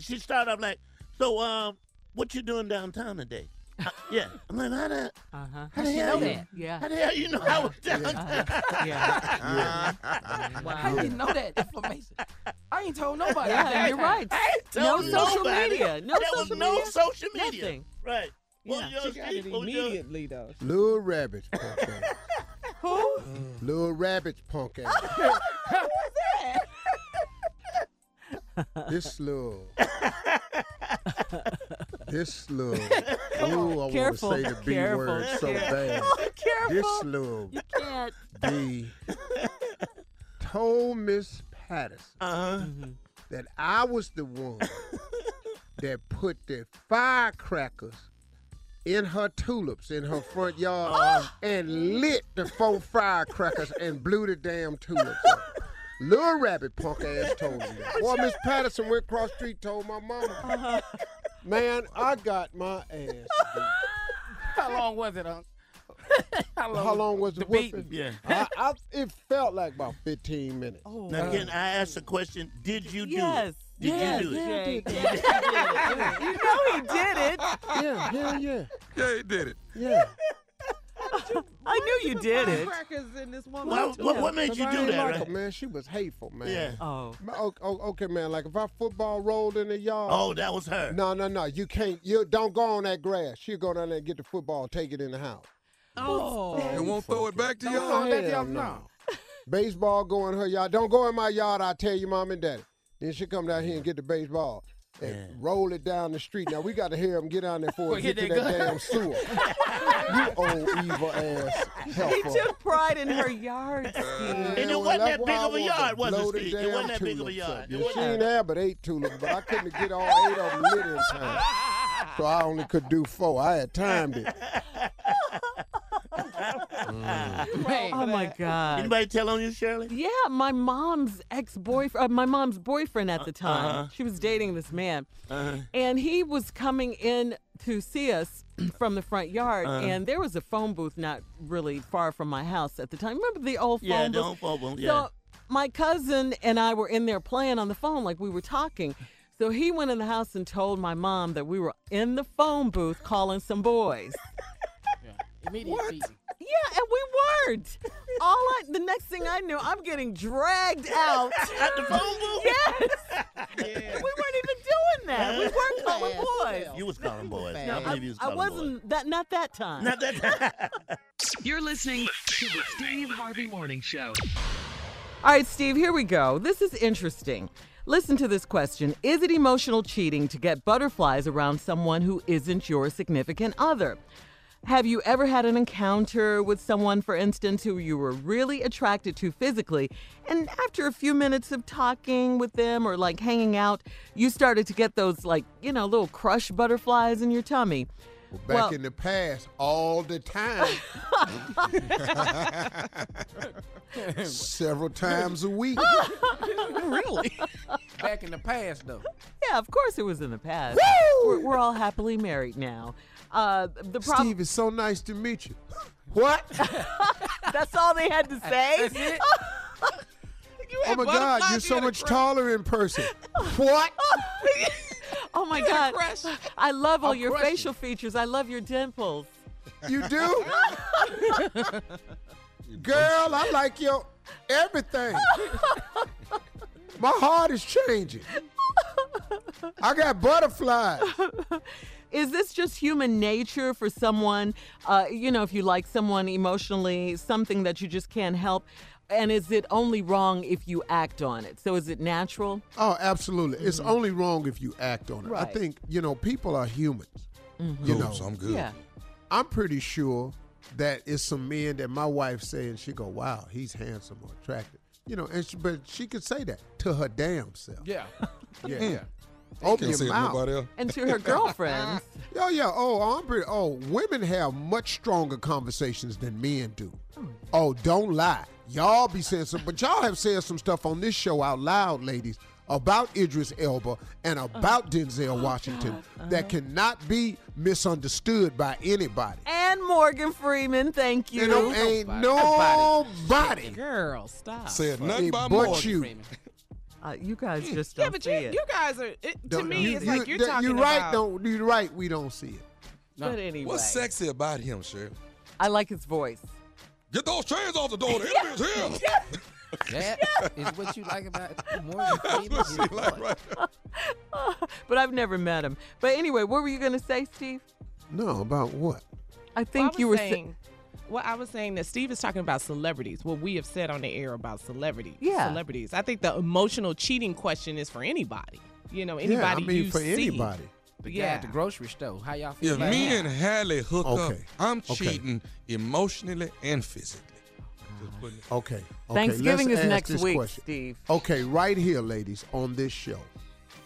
She started off like, "So, um, what you doing downtown today?" Uh, yeah, I'm like, "How the, Uh-huh. how How the she hell know you, that? Yeah. how the hell you know I was downtown?" Yeah. How you know that information? I ain't told nobody. Yeah, you're right. I ain't No told social nobody. media. No there was social no media. social media. Nothing. Right. What Yeah. was She got it Steve? What was your- immediately though. Little rabbits, punk ass. Who? Little rabbits, punk ass. This little. This little. Ooh, I want to say the B Careful. word so bad. Careful. This little You can't. B told Miss Patterson Uh-huh. that I was the one that put the firecrackers in her tulips in her front yard and lit the four firecrackers and blew the damn tulips up. Little rabbit punk ass told me that. Boy, Miss Patterson went across the street told my mama. Uh-huh. Man, I got my ass beat. How long was it, Unc? How How long was the The beating. whooping? Yeah. I, I, it felt like about 15 minutes. Oh, Now, again, I asked a question? Did you do yes. it? Did yes, you do it? Yeah, you did it. You know he did it. Yeah, hell yeah. Yeah, he did it. Yeah. I knew you did it. Crackers in this woman. What, what, what made 'Cause you do that, like right? man. She was hateful, man. Yeah. Oh. Ma- o- o- Okay, man. Like if our football rolled in the yard. Oh, that was her. No, no, no. You can't. You don't go on that grass. She'll go down there and get the football, take it in the house. Oh. And won't throw it back to y'all. that Hell y'all no. Baseball go in her yard. Don't go in my yard. I tell you, mom and daddy. Then she come down here and get the baseball and Yeah. roll it down the street. Now we got to hear him get down there before Well, it get to that that gun. damn sewer. you old evil ass He took pride in her yard, Steve. And it wasn't that big of a yard, was it, Steve? It wasn't that big of a yard. Yeah, she that- didn't have but eight tulips, but I couldn't get all eight of them lit in time. So I only could do four. I had timed it. Man. Oh my God. Anybody tell on you, Shirley? Yeah, my mom's ex boyfriend, uh, my mom's boyfriend at the time. uh-huh. She was dating this man, Uh-huh. and he was coming in to see us from the front yard. Uh-huh. And there was a phone booth not really far from my house at the time. Remember the old phone Yeah, booth? the home phone booth, yeah. So my cousin and I were in there playing on the phone, like we were talking. So he went in the house and told my mom that we were in the phone booth calling some boys. Immediate beating. Yeah, and we weren't. All I, the next thing I knew, I'm getting dragged out. At the phone booth? Yes. We weren't even doing that. We weren't calling boys. You was calling boys. No, I believe you was I calling wasn't that not that time. Not that time. You're listening to the Steve Harvey Morning Show. All right, Steve, here we go. This is interesting. Listen to this question Is it emotional cheating to get butterflies around someone who isn't your significant other? Have you ever had an encounter with someone, for instance, who you were really attracted to physically, and after a few minutes of talking with them or like hanging out, you started to get those, like, you know, little crush butterflies in your tummy? Back Well- in the past, all the time. Several times a week. really? Back in the past, though. Yeah, of course it was in the past. We're, we're all happily married now. Uh, the problem. Steve, it's so nice to meet you. What? That's all they had to say. That's it? Oh my God, you're so much taller in person. What? Oh my God. I love all I'll your crush you. facial features. I love your dimples. You do? Girl, I like your everything. My heart is changing. I got butterflies. Is this just human nature for someone? Uh, you know, if you like someone emotionally, something that you just can't help. And is it only wrong if you act on it? So is it natural? Oh, absolutely. It's only wrong if you act on it. I Mm-hmm. Think, you know, people are humans. Mhm. You Cool, know, so I'm good. Yeah. I'm pretty sure that it's some men that my wife saying she go, "Wow, he's handsome or attractive." You know, and she, but she could say that to her damn self. Yeah. Yeah. Yeah. Open your say it to mouth. And to her girlfriends. Yeah, oh, yeah. Oh, I'm pretty. Oh, women have much stronger conversations than men do. Hmm. Oh, don't lie. Y'all be saying some, but y'all have said some stuff on this show out loud, ladies, about Idris Elba and uh-huh. about Denzel oh, Washington that uh-huh. cannot be misunderstood by anybody. And Morgan Freeman, thank you. You know, ain't nobody Girl, stop. Said nothing but but Morgan you. Freeman. Uh, you guys just Yeah, don't but see you, it. you guys are. It, to Don't- me, you- it's you- like you're that- talking You're right. about. Don't you're right. We don't see it. But anyway, What's sexy about him, Shirley? I like his voice. Get those chains off the door. The enemy's here. That is what you like about Morgan Freeman. That's what His like right but I've never met him. But anyway, what were you going to say, Steve? No, about what? I Well, think I you was were sa- saying. Well, I was saying that Steve is talking about celebrities. What we have said on the air about celebrities. Yeah. Celebrities. I think the emotional cheating question is for anybody. You know, anybody yeah, I mean you for see. anybody. The guy Yeah. at the grocery store. How y'all feel If about me that? and Hallie hook up, I'm Okay. cheating emotionally and physically. Just putting it- Okay. okay Thanksgiving let's is next week, question. Steve. Okay, right here, ladies, on this show.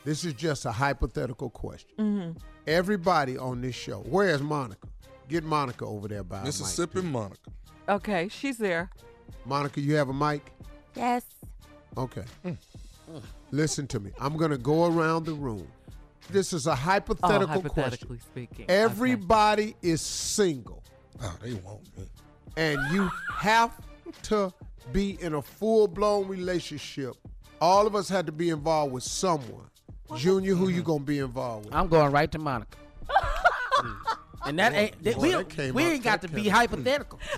This is just a hypothetical question. Mm-hmm. Everybody on this show. Where's Monica? Get Monica over there by a mic, Mississippi Monica. Okay, she's there. Monica, you have a mic? Yes. Okay. Mm. Listen to me. I'm going to go around the room. This is a hypothetical oh, hypothetically question. speaking. Everybody is single, Oh, they want me. and you have to be in a full blown relationship. All of us had to be involved with someone. Junior, who you gonna be involved with? I'm going right to Monica. and that ain't that, boy, we, that came we ain't got to be hypothetical.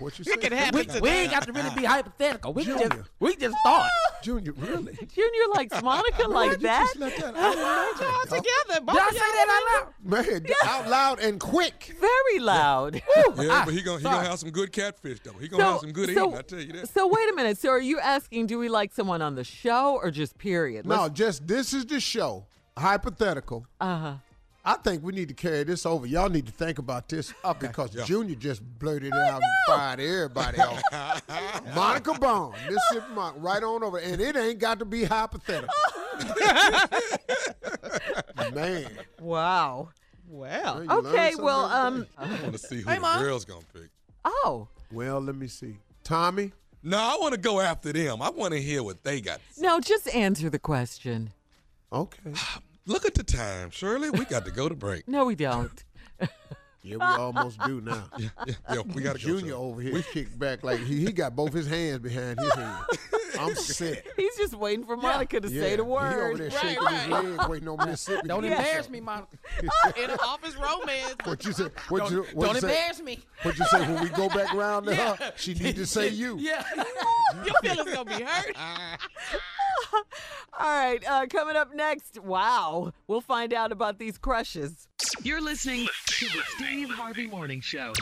What you It say? can happen we, we ain't got to really be hypothetical. We just we just thought. Junior, really? Junior likes Monica like you that. just let that out loud, All together. both Did I say that out loud? Man, out loud and quick. Very loud. Yeah, but he gonna he gonna have some good catfish though. He gonna have some good so, eating. I tell you that. so wait a minute. So are you asking, do we like someone on the show or just period? No, just this is the show. Hypothetical. Uh huh. I think we need to carry this over. Y'all need to think about this up because Yeah. Junior just blurted it out and fired everybody off. Monica Bond, Mississippi Monica, right on over, and it ain't got to be hypothetical. Man, Wow. Well, you learn Okay. Well, every um. day. I want to see who Hey, the Mom. girl's gonna pick. Oh well, let me see. Tommy, No, I want to go after them. I want to hear what they got. no, just answer the question. okay. Look at the time, Shirley. We got to go to break. No, we don't. Yeah, we almost do now. Yeah, yeah, we got to go. Junior over here we... kicked back like he, he got both his hands behind his head. I'm sick. He's just waiting for Monica to Yeah, say the He over word. there Right, shaking right. his leg, waiting on Mississippi. Don't to embarrass me, Monica. in an office romance. What you say? What Don't, you what don't you say? embarrass me. What you say when we go back around to her? She need to say you. Yeah. Your feelings gonna be hurt. All right, uh, coming up next. Wow, we'll find out about these crushes. You're listening to the Steve Harvey Morning Show.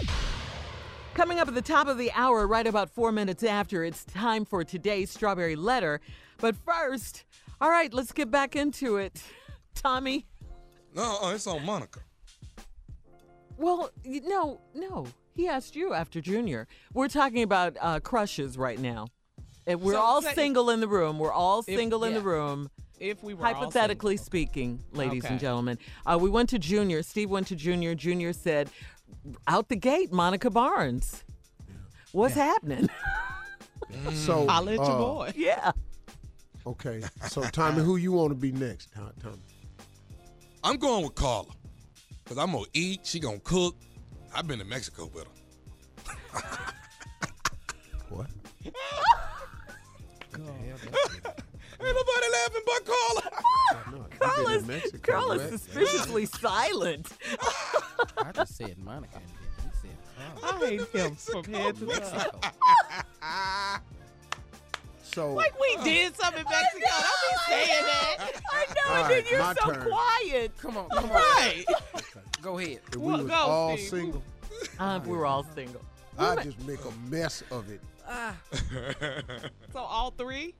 Coming up at the top of the hour, right about four minutes after, it's time for today's strawberry letter. But first, all right, let's get back into it. Tommy, No, uh, it's on Monica. well, no, no. He asked you after Junior. We're talking about uh, crushes right now. And we're So all say- single in the room. We're all If- single in the room. If we were Hypothetically single. speaking, ladies and gentlemen, uh, we went to Junior. Steve went to Junior. Junior said, out the gate, Monica Barnes. What's happening? So Holla at your uh, boy. yeah. Okay. So Tommy, who you want to be next? Huh, Tommy. I'm going with Carla. Because I'm going to eat. She going to cook. I've been to Mexico with her. What? Ain't nobody laughing but Carla. No, you been Carla's, in Mexico, Carla's right? suspiciously silent. I just said Monica. And then he said Carla. I hate him from head to toe. So Like we did something back in Mexico. Don't be saying that. I know, All and then you're so turn. quiet. Come on, come on. Right. Go ahead. if we Well, was go, all Steve. single, Uh, we're all single. I'd just make a mess of it. Ah, So all three,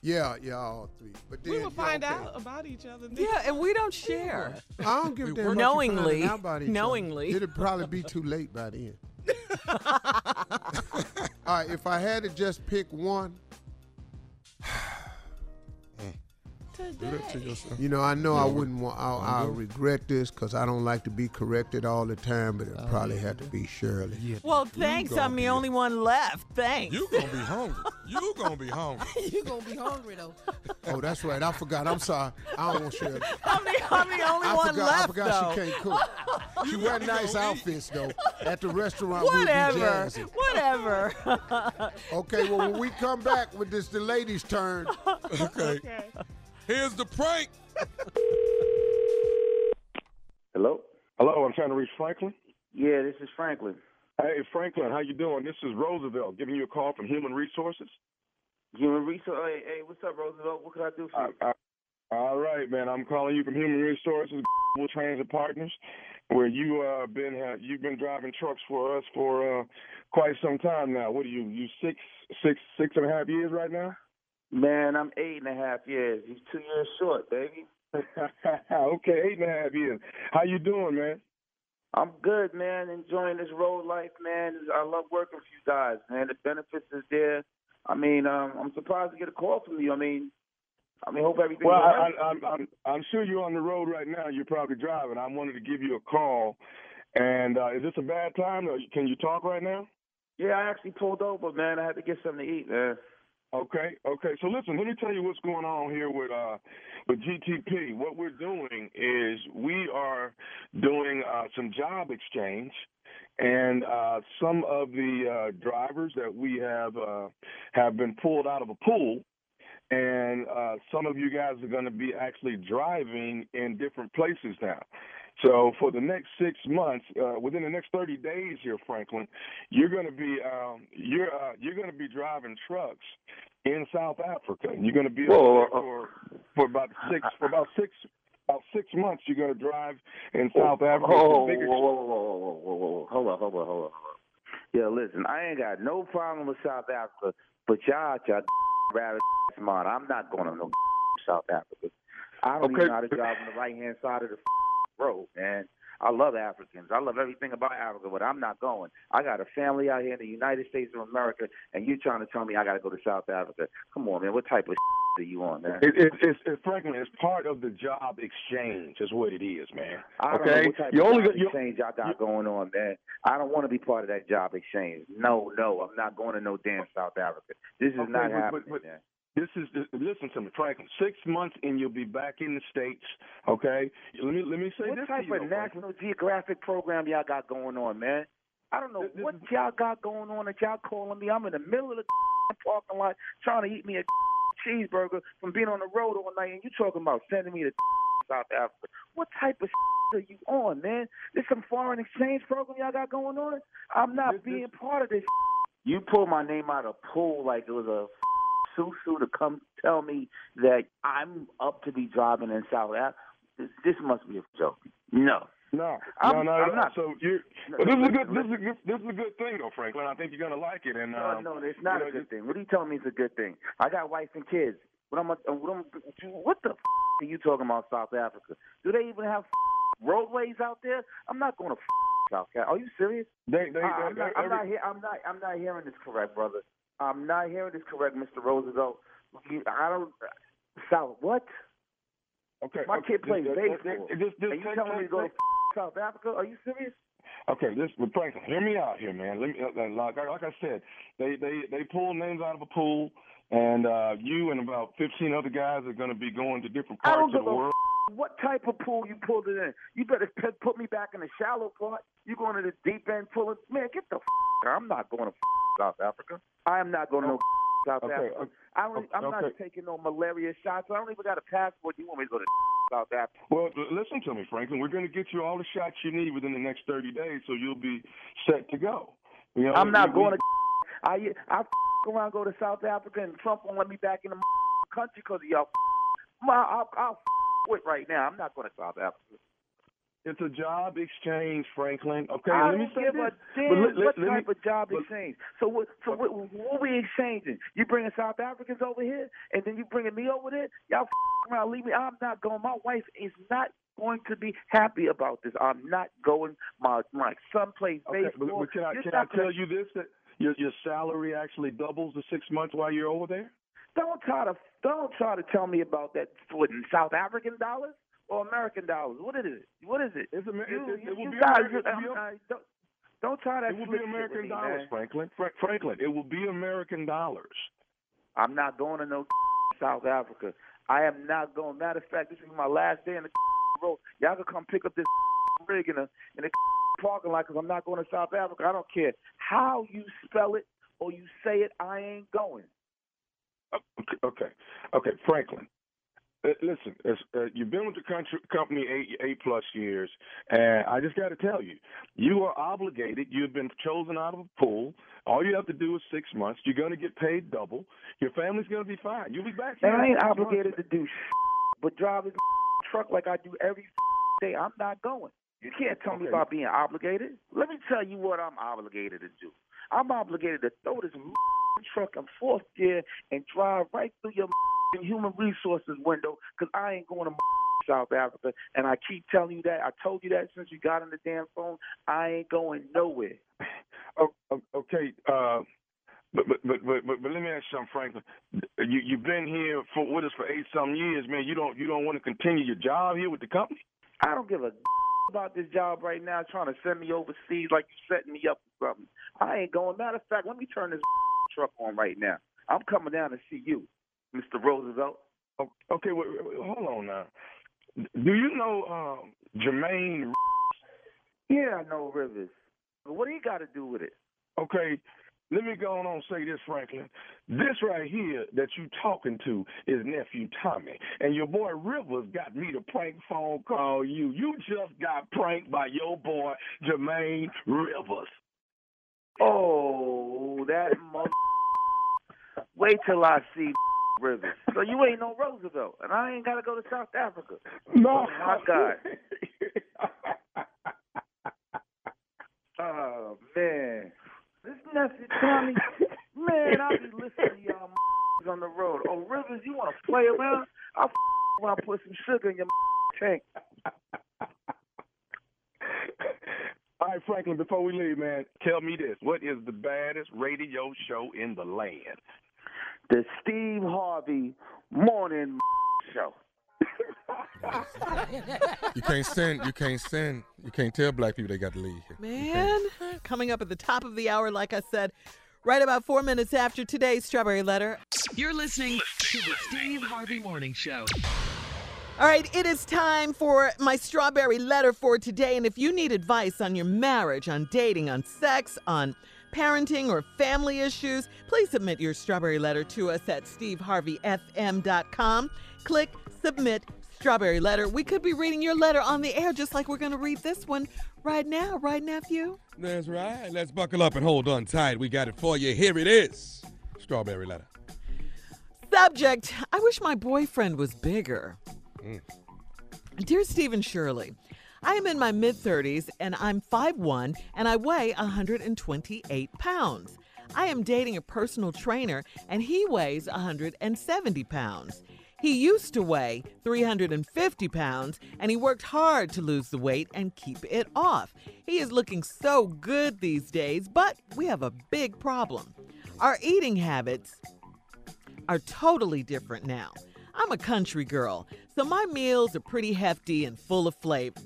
Yeah, yeah, all three. But then we will yeah, find okay. out about each other. then. Yeah, and we don't share. I don't give a damn about you Knowingly. about each other. Knowingly. It'd probably be too late by then. All right, if I had to just pick one, Do that to yourself. you know, I know I wouldn't want. I'll, uh-huh. I'll regret this because I don't like to be corrected all the time, but it uh-huh. probably had to be Shirley. Well, thanks. I'm the only one left. Thanks. You gonna be hungry. You gonna be hungry. you gonna be hungry though. Oh, that's right. I forgot. I'm sorry. I don't want Shirley. I'm the, I'm the only I one forgot. left, I forgot though. she can't cook. She wear nice outfits though. At the restaurant, Whatever. we'll be jazzing. Whatever. Okay, well when we come back with this, the ladies' turn. Okay. Here's the prank. Hello? Hello, I'm trying to reach Franklin. Yeah, this is Franklin. Hey, Franklin, how you doing? This is Roosevelt giving you a call from Human Resources. Human resource. Hey, hey, what's up, Roosevelt? What can I do for you? Uh, uh, all right, man. I'm calling you from Human Resources with Transit Partners, where you uh been uh, you've been driving trucks for us for uh quite some time now. What are you? You six six six and a half years right now? Man, I'm eight and a half years. He's two years short, baby. okay, eight and a half years. How you doing, man? I'm good, man. Enjoying this road life, man. I love working for you guys, man. The benefits is there. I mean, um, I'm surprised to get a call from you. I mean, I mean, hope everything's Well, I, I, I'm, I'm I'm sure you're on the road right now. You're probably driving. I wanted to give you a call. And uh, is this a bad time? Or can you talk right now? Yeah, I actually pulled over, man. I had to get something to eat, man. Okay, okay. So listen, let me tell you what's going on here with uh with GTP. What we're doing is we are doing uh, some job exchange, and uh, some of the uh, drivers that we have uh, have been pulled out of a pool, and uh, some of you guys are going to be actually driving in different places now. So for the next six months, uh, within the next 30 days here, Franklin, you're going to be um, you're uh, you're going to be driving trucks in South Africa. You're going to be Whoa, over there for for about six for about six about six months. You're going to drive in South Africa. Oh, whoa, whoa, whoa, whoa, whoa, whoa. Hold on, hold on, hold on. Yeah, listen, I ain't got no problem with South Africa, but y'all, y'all rabbit smart. I'm not going to no South Africa. I don't Okay. even know how to drive on the right hand side of the road, man. I love Africans. I love everything about Africa, but I'm not going. I got a family out here in the United States of America, and you trying to tell me I got to go to South Africa? Come on, man. What type of are you on, man? It, it, it's, it's Franklin. It's part of the job exchange. Is what it is, man. I don't okay, know what type you of only job you- exchange y'all got going on, man. I don't want to be part of that job exchange. No, no, I'm not going to no damn South Africa. This is Okay, not but- but- happening, but- man. This is listen to me, Franklin. Six months and you'll be back in the states. Okay. Let me let me say What this What type to you, of though, Franklin. National Geographic program y'all got going on, man? I don't know what y'all got going on that y'all calling me. I'm in the middle of the parking lot trying to eat me a cheeseburger from being on the road all night, and you talking about sending me to South Africa. What type of are you on, man? This some foreign exchange program y'all got going on? I'm not being part of this. You pulled my name out of pool like it was a susu to come tell me that I'm up to be driving in South Africa. This, must be a joke. No. No, I'm- no, no, I'm not- So you, No, but this is a good, this is a good, this is a good thing, though, Franklin. I think you're gonna like it. And No, um, no, it's not a know, good thing. What are you telling me it's a good thing? I got wife and kids. What I'm, what, I'm, what the f- are you talking about South Africa? Do they even have roadways out there? I'm not going to South Africa. Are you serious? They, they, I- I'm, they- not, I'm every- not. I'm not. I'm not hearing this correct, brother. I'm not hearing this correct, Mr. Roosevelt. You- I don't. South what? Okay. My okay, kid plays just- baseball. just- just and you telling me to go to South Africa? Are you serious? Okay, this but Franklin, hear me out here, man. Let me uh, like like I said, they they they pull names out of a pool, and uh you and about fifteen other guys are going to be going to different parts of the world. f- what type of pool you pulled it in. You better put me back in the shallow part. You going to the deep end pulling? Man, get the f- I'm not going to f- South Africa. I am not going to no South Okay, Africa. okay, I don't. I'm not taking no malaria shots. I don't even got a passport. You want me to go to South Africa? Well, listen to me, Franklin. We're going to get you all the shots you need within the next thirty days, so you'll be set to go. You know, I'm not we- going to. I I around, go to South Africa, and Trump won't let me back in the country because of y'all. My, I'll, I'll quit right now. I'm not going to South Africa. It's a job exchange, Franklin. Okay, I let me say this. But let- let- what let me- type of job but- exchange. So what? So what, what we exchanging? You bringing South Africans over here, and then you bringing me over there? Y'all f- around, leave me. I'm not going. My wife is not going to be happy about this. I'm not going. My my son plays Okay, baseball. but can I You're can I gonna- tell you this that your your salary actually doubles the six months while you're over there? Don't try to don't try to tell me about that. What in South African dollars or American dollars? What is it? What is it? It's Amer- you, it- it you, will be guys, American- you- it will be- uh, don't, don't try that. It will be American me, dollars, man. Franklin. Fra- Franklin, it will be American dollars. I'm not going to no South Africa. I am not going. Matter of fact, this is my last day in the road. Y'all can come pick up this rig in the in the parking lot because I'm not going to South Africa. I don't care how you spell it or you say it. I ain't going. Okay, okay, okay, Franklin. Uh, Listen, uh, you've been with the country, company eight eight plus years, and I just got to tell you, you are obligated. You've been chosen out of a pool. All you have to do is six months. You're going to get paid double. Your family's going to be fine. You'll be back. here I ain't six months, obligated to do shit, but drive this truck like I do every day. I'm not going. You can't tell me about being obligated. Let me tell you what I'm obligated to do. I'm obligated to throw this truck in fourth gear and drive right through your human resources window because I ain't going to South Africa. And I keep telling you that. I told you that since you got on the damn phone. I ain't going nowhere. Okay. Uh, but, but but but but but let me ask you something, Franklin. You you've been here for with us for eight some years, man. You don't you don't want to continue your job here with the company? I don't give a about this job right now trying to send me overseas like you're setting me up for something. I ain't going. Matter of fact, let me turn this truck on right now. I'm coming down to see you, Mr. Roosevelt. Oh, Okay, wait, wait, wait, hold on now. Do you know um, Jermaine? Yeah, I know Rivers. But what do you got to do with it? Okay, let me go on and say this, Franklin. This right here that you talking to is nephew Tommy, and your boy Rivers got me to prank phone call you. You just got pranked by your boy Jermaine Rivers. Oh, that mother. Wait till I see Rivers. So you ain't no Roosevelt, and I ain't got to go to South Africa. No. Oh my God. Oh man, this nephew Tommy, man, I be listening to y'all on the road. Oh Rivers, you want to play around? I'll want to put some sugar in your tank. All right, Franklin, before we leave, man, tell me this. What is the baddest radio show in the land? The Steve Harvey Morning Show. You can't send. You can't send. You can't tell black people they got to leave here. Man, coming up at the top of the hour, like I said, right about four minutes after today's Strawberry Letter. You're listening to the Steve Harvey Morning Show. All right, it is time for my strawberry letter for today. And if you need advice on your marriage, on dating, on sex, on parenting, or family issues, please submit your strawberry letter to us at steveharveyfm.com. Click submit strawberry letter. We could be reading your letter on the air, just like we're going to read this one right now, right, nephew? That's right. Let's buckle up and hold on tight. We got it for you. Here it is. Strawberry letter. Subject I wish my boyfriend was bigger. Mm. Dear Stephen Shirley, I am in my mid 30s and I'm 5'1 and I weigh 128 pounds. I am dating a personal trainer and he weighs 170 pounds. He used to weigh 350 pounds and he worked hard to lose the weight and keep it off. He is looking so good these days, but we have a big problem. Our eating habits are totally different now. I'm a country girl, so my meals are pretty hefty and full of flavor.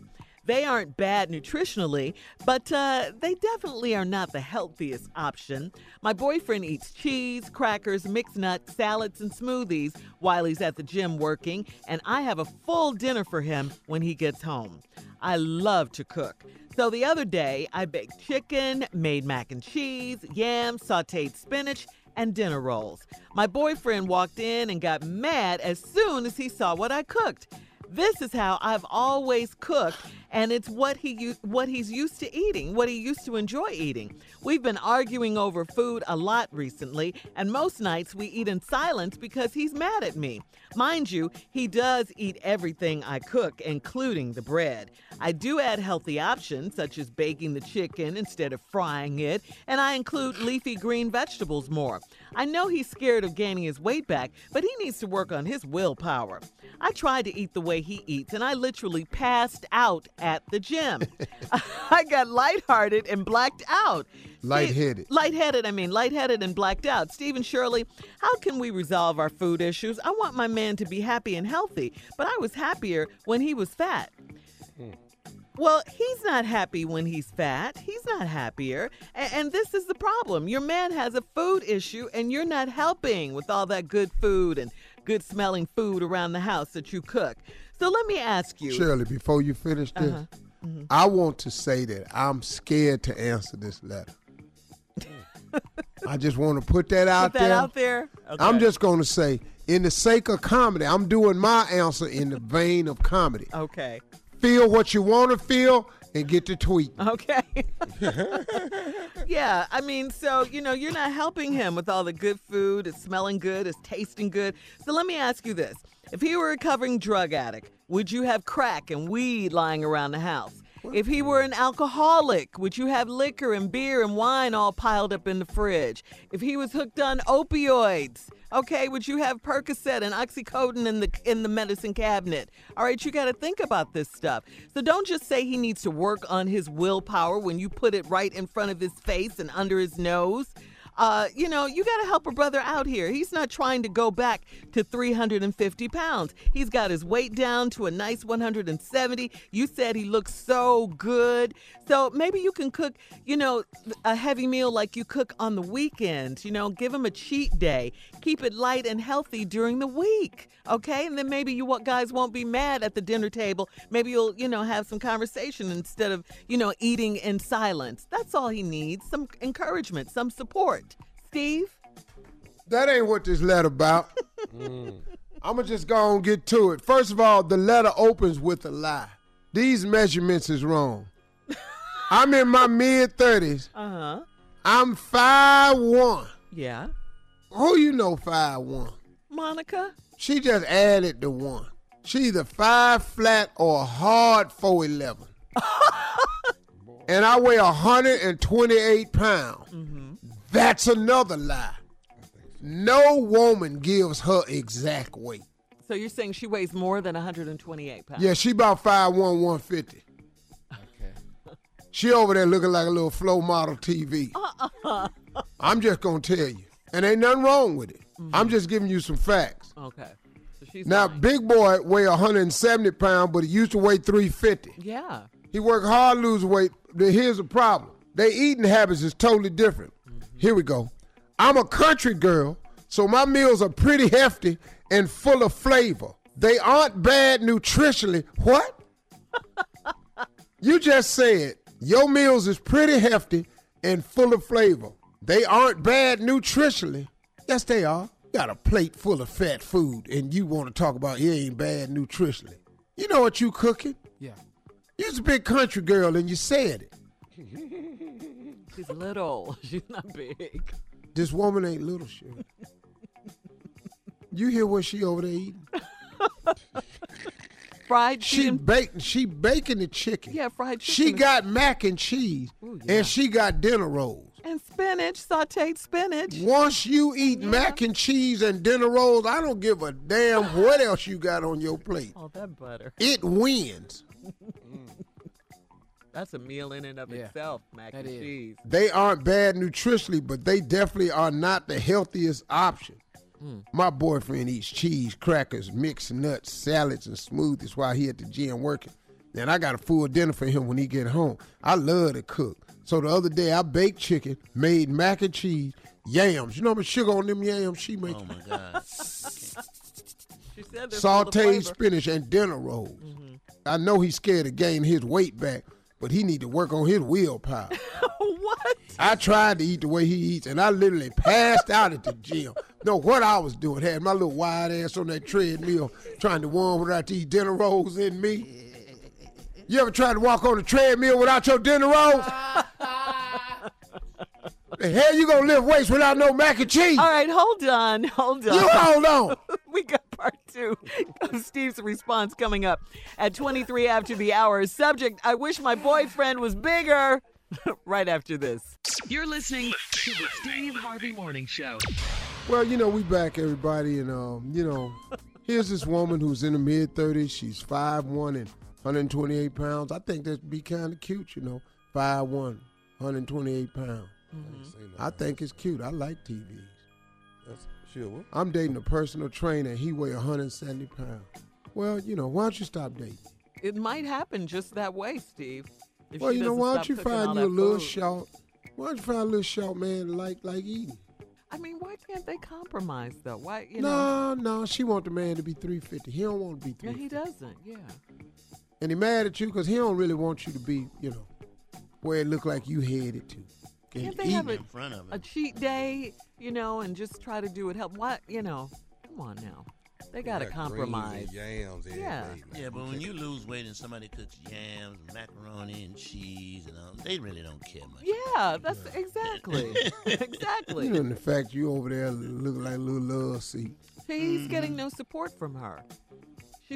They aren't bad nutritionally, but uh, they definitely are not the healthiest option. My boyfriend eats cheese, crackers, mixed nuts, salads, and smoothies while he's at the gym working, and I have a full dinner for him when he gets home. I love to cook. So the other day, I baked chicken, made mac and cheese, yams, sauteed spinach, and dinner rolls. My boyfriend walked in and got mad as soon as he saw what I cooked. This is how I've always cooked, and it's what he what he's used to eating, what he used to enjoy eating. We've been arguing over food a lot recently, and most nights we eat in silence because he's mad at me. Mind you, he does eat everything I cook, including the bread. I do add healthy options such as baking the chicken instead of frying it, and I include leafy green vegetables more. I know he's scared of gaining his weight back, but he needs to work on his willpower. I tried to eat the way he eats, and I literally passed out at the gym. I got lighthearted and blacked out. Lightheaded. Lightheaded, I mean, lightheaded and blacked out. Stephen Shirley, how can we resolve our food issues? I want my man to be happy and healthy, but I was happier when he was fat. Well, he's not happy when he's fat. He's not happier. A- And, this is the problem. Your man has a food issue, and you're not helping with all that good food and good smelling food around the house that you cook. So let me ask you. Shirley, before you finish this, Uh-huh. Mhm. I want to say that I'm scared to answer this letter. I just want to put that out there. Put that there. out there? I'm just going to say, in the sake of comedy, I'm doing my answer in the vein of comedy. Okay. Feel what you want to feel and get to tweet. Okay. yeah, I mean, so, you know, you're not helping him with all the good food. It's smelling good, it's tasting good. So let me ask you this. If he were a recovering drug addict, would you have crack and weed lying around the house? If he were an alcoholic, would you have liquor and beer and wine all piled up in the fridge? If he was hooked on opioids, okay, would you have Percocet and oxycodone in the in the medicine cabinet? All right, you got to think about this stuff. So don't just say he needs to work on his willpower when you put it right in front of his face and under his nose. Uh, you know, you got to help a brother out here. He's not trying to go back to 350 pounds. He's got his weight down to a nice 170. You said he looks so good. So maybe you can cook, you know, a heavy meal like you cook on the weekend. You know, give him a cheat day. Keep it light and healthy during the week. Okay. And then maybe you guys won't be mad at the dinner table. Maybe you'll, you know, have some conversation instead of, you know, eating in silence. That's all he needs. Some encouragement, some support. Steve? That ain't what this letter about. I'm gonna just go and get to it. First of all, the letter opens with a lie. These measurements is wrong. I'm in my mid 30s. Uh huh. I'm five one. Yeah. Who you know five one? Monica? She just added the one. She either five flat or hard 411. and I weigh 128 pounds. That's another lie. No woman gives her exact weight. So you're saying she weighs more than 128 pounds? Yeah, she about 5'1", 150. She over there looking like a little flow model TV. Uh-uh. I'm just gonna tell you, and ain't nothing wrong with it. Mm-hmm. I'm just giving you some facts. Okay. So she's Now, lying. big boy weigh 170 pounds, but he used to weigh 350. Yeah. He worked hard to lose weight. But here's the problem: their eating habits is totally different. Here we go. I'm a country girl, so my meals are pretty hefty and full of flavor. They aren't bad nutritionally. What? you just said your meals is pretty hefty and full of flavor. They aren't bad nutritionally. Yes, they are. You got a plate full of fat food, and you want to talk about it ain't bad nutritionally. You know what you cooking? Yeah. You's a big country girl, and you said it. She's little. She's not big. This woman ain't little shit. You hear what she over there eating? Fried She chicken. baking. She baking the chicken. Yeah, fried chicken. She got mac and cheese, and she got dinner rolls. And spinach, sauteed spinach. Once you eat mac and cheese and dinner rolls, I don't give a damn what else you got on your plate. Oh, that butter. It wins. That's a meal in and of Yeah, itself, mac and that is. cheese. They aren't bad nutritionally, but they definitely are not the healthiest option. Hmm. My boyfriend eats cheese, crackers, mixed nuts, salads, and smoothies while he at the gym working. And I got a full dinner for him when he get home. I love to cook. So the other day I baked chicken, made mac and cheese, yams. You know how much sugar on them yams she make? Oh my God. She said there's all the Sauteed spinach and dinner rolls. Mm-hmm. I know he's scared to gain his weight back, but he need to work on his willpower. what? I tried to eat the way he eats, and I literally passed out at the gym. know what I was doing. Had my little wide ass on that treadmill trying to warm without these dinner rolls in me. You ever tried to walk on the treadmill without your dinner rolls? the hell you gonna lift weights without no mac and cheese? All right, hold on, hold on. You hold on. we got part two of Steve's response coming up at 23 after the hour. Subject: I wish my boyfriend was bigger. right after this. You're listening to the Steve Harvey Morning Show. Well, you know, we back everybody, and um, you know, here's this woman who's in the mid 30s. She's 5'1 and 128 pounds. I think that'd be kind of cute, you know, 5'1, 128 pounds. Mm-hmm. I think it's cute. I like TVs. That's sure. I'm dating a personal trainer. He weigh 170 pounds. Well, you know, why don't you stop dating? It might happen just that way, Steve. If well, you know, why don't you find you a little food. short? Why don't you find a little short man like like eating? I mean, why can't they compromise though? Why, you know? no, no, she want the man to be 350. He don't want to be Yeah, he doesn't. Yeah. And he mad at you because he don't really want you to be, you know, where it look like you headed to. Can't And they have a, eating. a cheat day, you know, and just try to do it help? What, you know? Come on now. They got to got compromise. yams every Yeah. day, Yeah, but when you lose weight and somebody cooks yams, macaroni, and cheese, and all, they really don't care much. Yeah, that's exactly. exactly. You know, and the fact you over there looking like a little love seat. He's Mm-hmm. getting no support from her.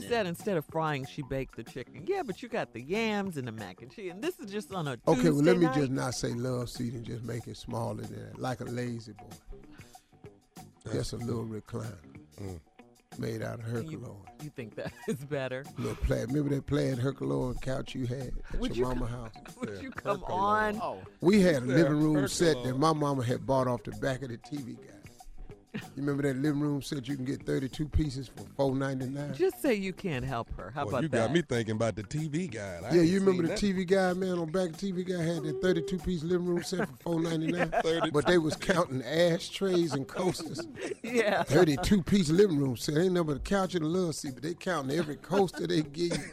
She said instead of frying, she baked the chicken. Yeah, but you got the yams and the mac and cheese, and this is just on a Okay, well, let me night. just not say love seat and just make it smaller than that, like a lazy boy. Just a little recliner made out of Herculon. You, you think that is better? Little plaid. Remember that plaid Herculon couch you had at Would your you mama co- house? Would you come on? We had a living room set that my mama had bought off the back of the TV Guide. You remember that living room set you can get 32 pieces for four ninety nine? Just say you can't help her. How Boy, about you that? You got me thinking about the TV Guide. I Yeah, you remember the seen TV Guide, man, on back of TV Guide had that 32 piece living room set for four ninety nine. 32. But they was counting ashtrays and coasters. Yeah. 32 piece living room set. Ain't nothing but a couch and a love seat, but they counting every coaster they give you.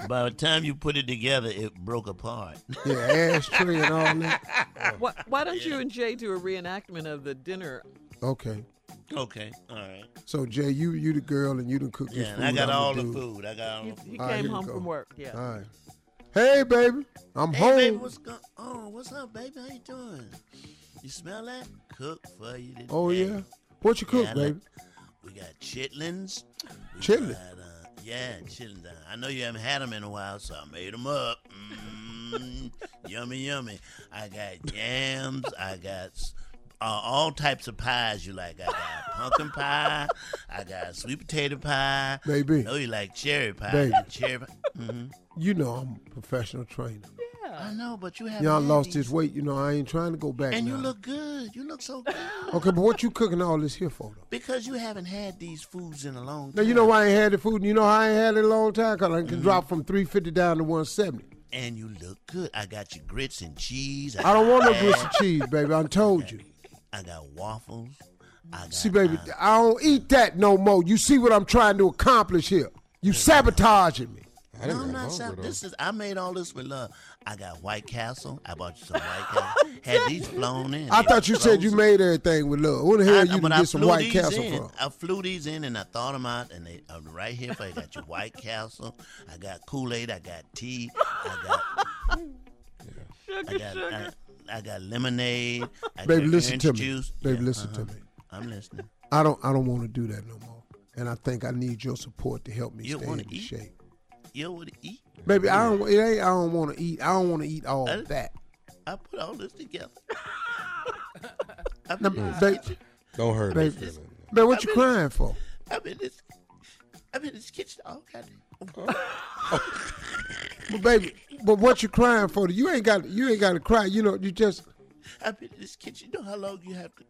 By the time you put it together, it broke apart. Yeah, ashtray and all that. Why, why don't you and Jay do a reenactment of the dinner? Okay. Okay, all right. So Jay, you you the girl and you done cook this Yeah, food. and I got I'm all the the dude. food. I got all the food. He All right, came here we home go. from work. Yeah. All right. Hey, baby, I'm Hey, home. baby, what's going on? What's up, baby? How you doing? You smell that? Cook for you today. Oh yeah. What you cook, Yeah, baby? We got chitlins. We Chitlins? got, uh, yeah, chitlins. I know you haven't had them in a while, so I made them up. Mm, yummy, yummy. I got yams. I got uh, all types of pies you like. I got pumpkin pie. I got sweet potato pie. Baby. I know you like cherry pie. Baby. Cherry pie. hmm You know I'm a professional trainer. Yeah. I know, but you haven't Y'all lost these. this weight. You know I ain't trying to go back. And you look good. You look so good. Okay, but what you cooking all this here for though? Because you haven't had these foods in a long time. Now you know why I ain't had the food. and You know how I ain't had it in a long time because I Mm-hmm. can drop from 350 down to 170. And you look good. I got your grits and cheese. I don't want no grits and cheese, baby. I told you. I got waffles. I got, See, baby, uh, I don't eat that no more. You see what I'm trying to accomplish here? You sabotaging me. no, I'm not sab- This is I made all this with love. I got White Castle. I bought you some White Castle. Had these flown in. I They thought you said you made everything with love. Where the hell I- you but I get some White Castle in. from? I flew these in and I thought them out, and they are right here for you. I got your White Castle. I got Kool Aid. I got tea. I got. I got, I, I got lemonade. I Baby, got listen to me. Juice. Baby, Yeah, listen uh-huh. to me. I'm listening. I don't. I don't want to do that no more. And I think I need your support to help me You stay wanna in eat? shape. You want to eat? Baby, I don't. It ain't. I don't want to eat. I don't want to eat all I- that. I put all this together. Now, babe, Don't hurt babe, me. babe, what you crying for? I'm in this. I'm in this kitchen all goddamn. But baby, but what you crying for? You ain't got. You ain't got to cry. You know. You just. I've been in this kitchen. You know how long you have to.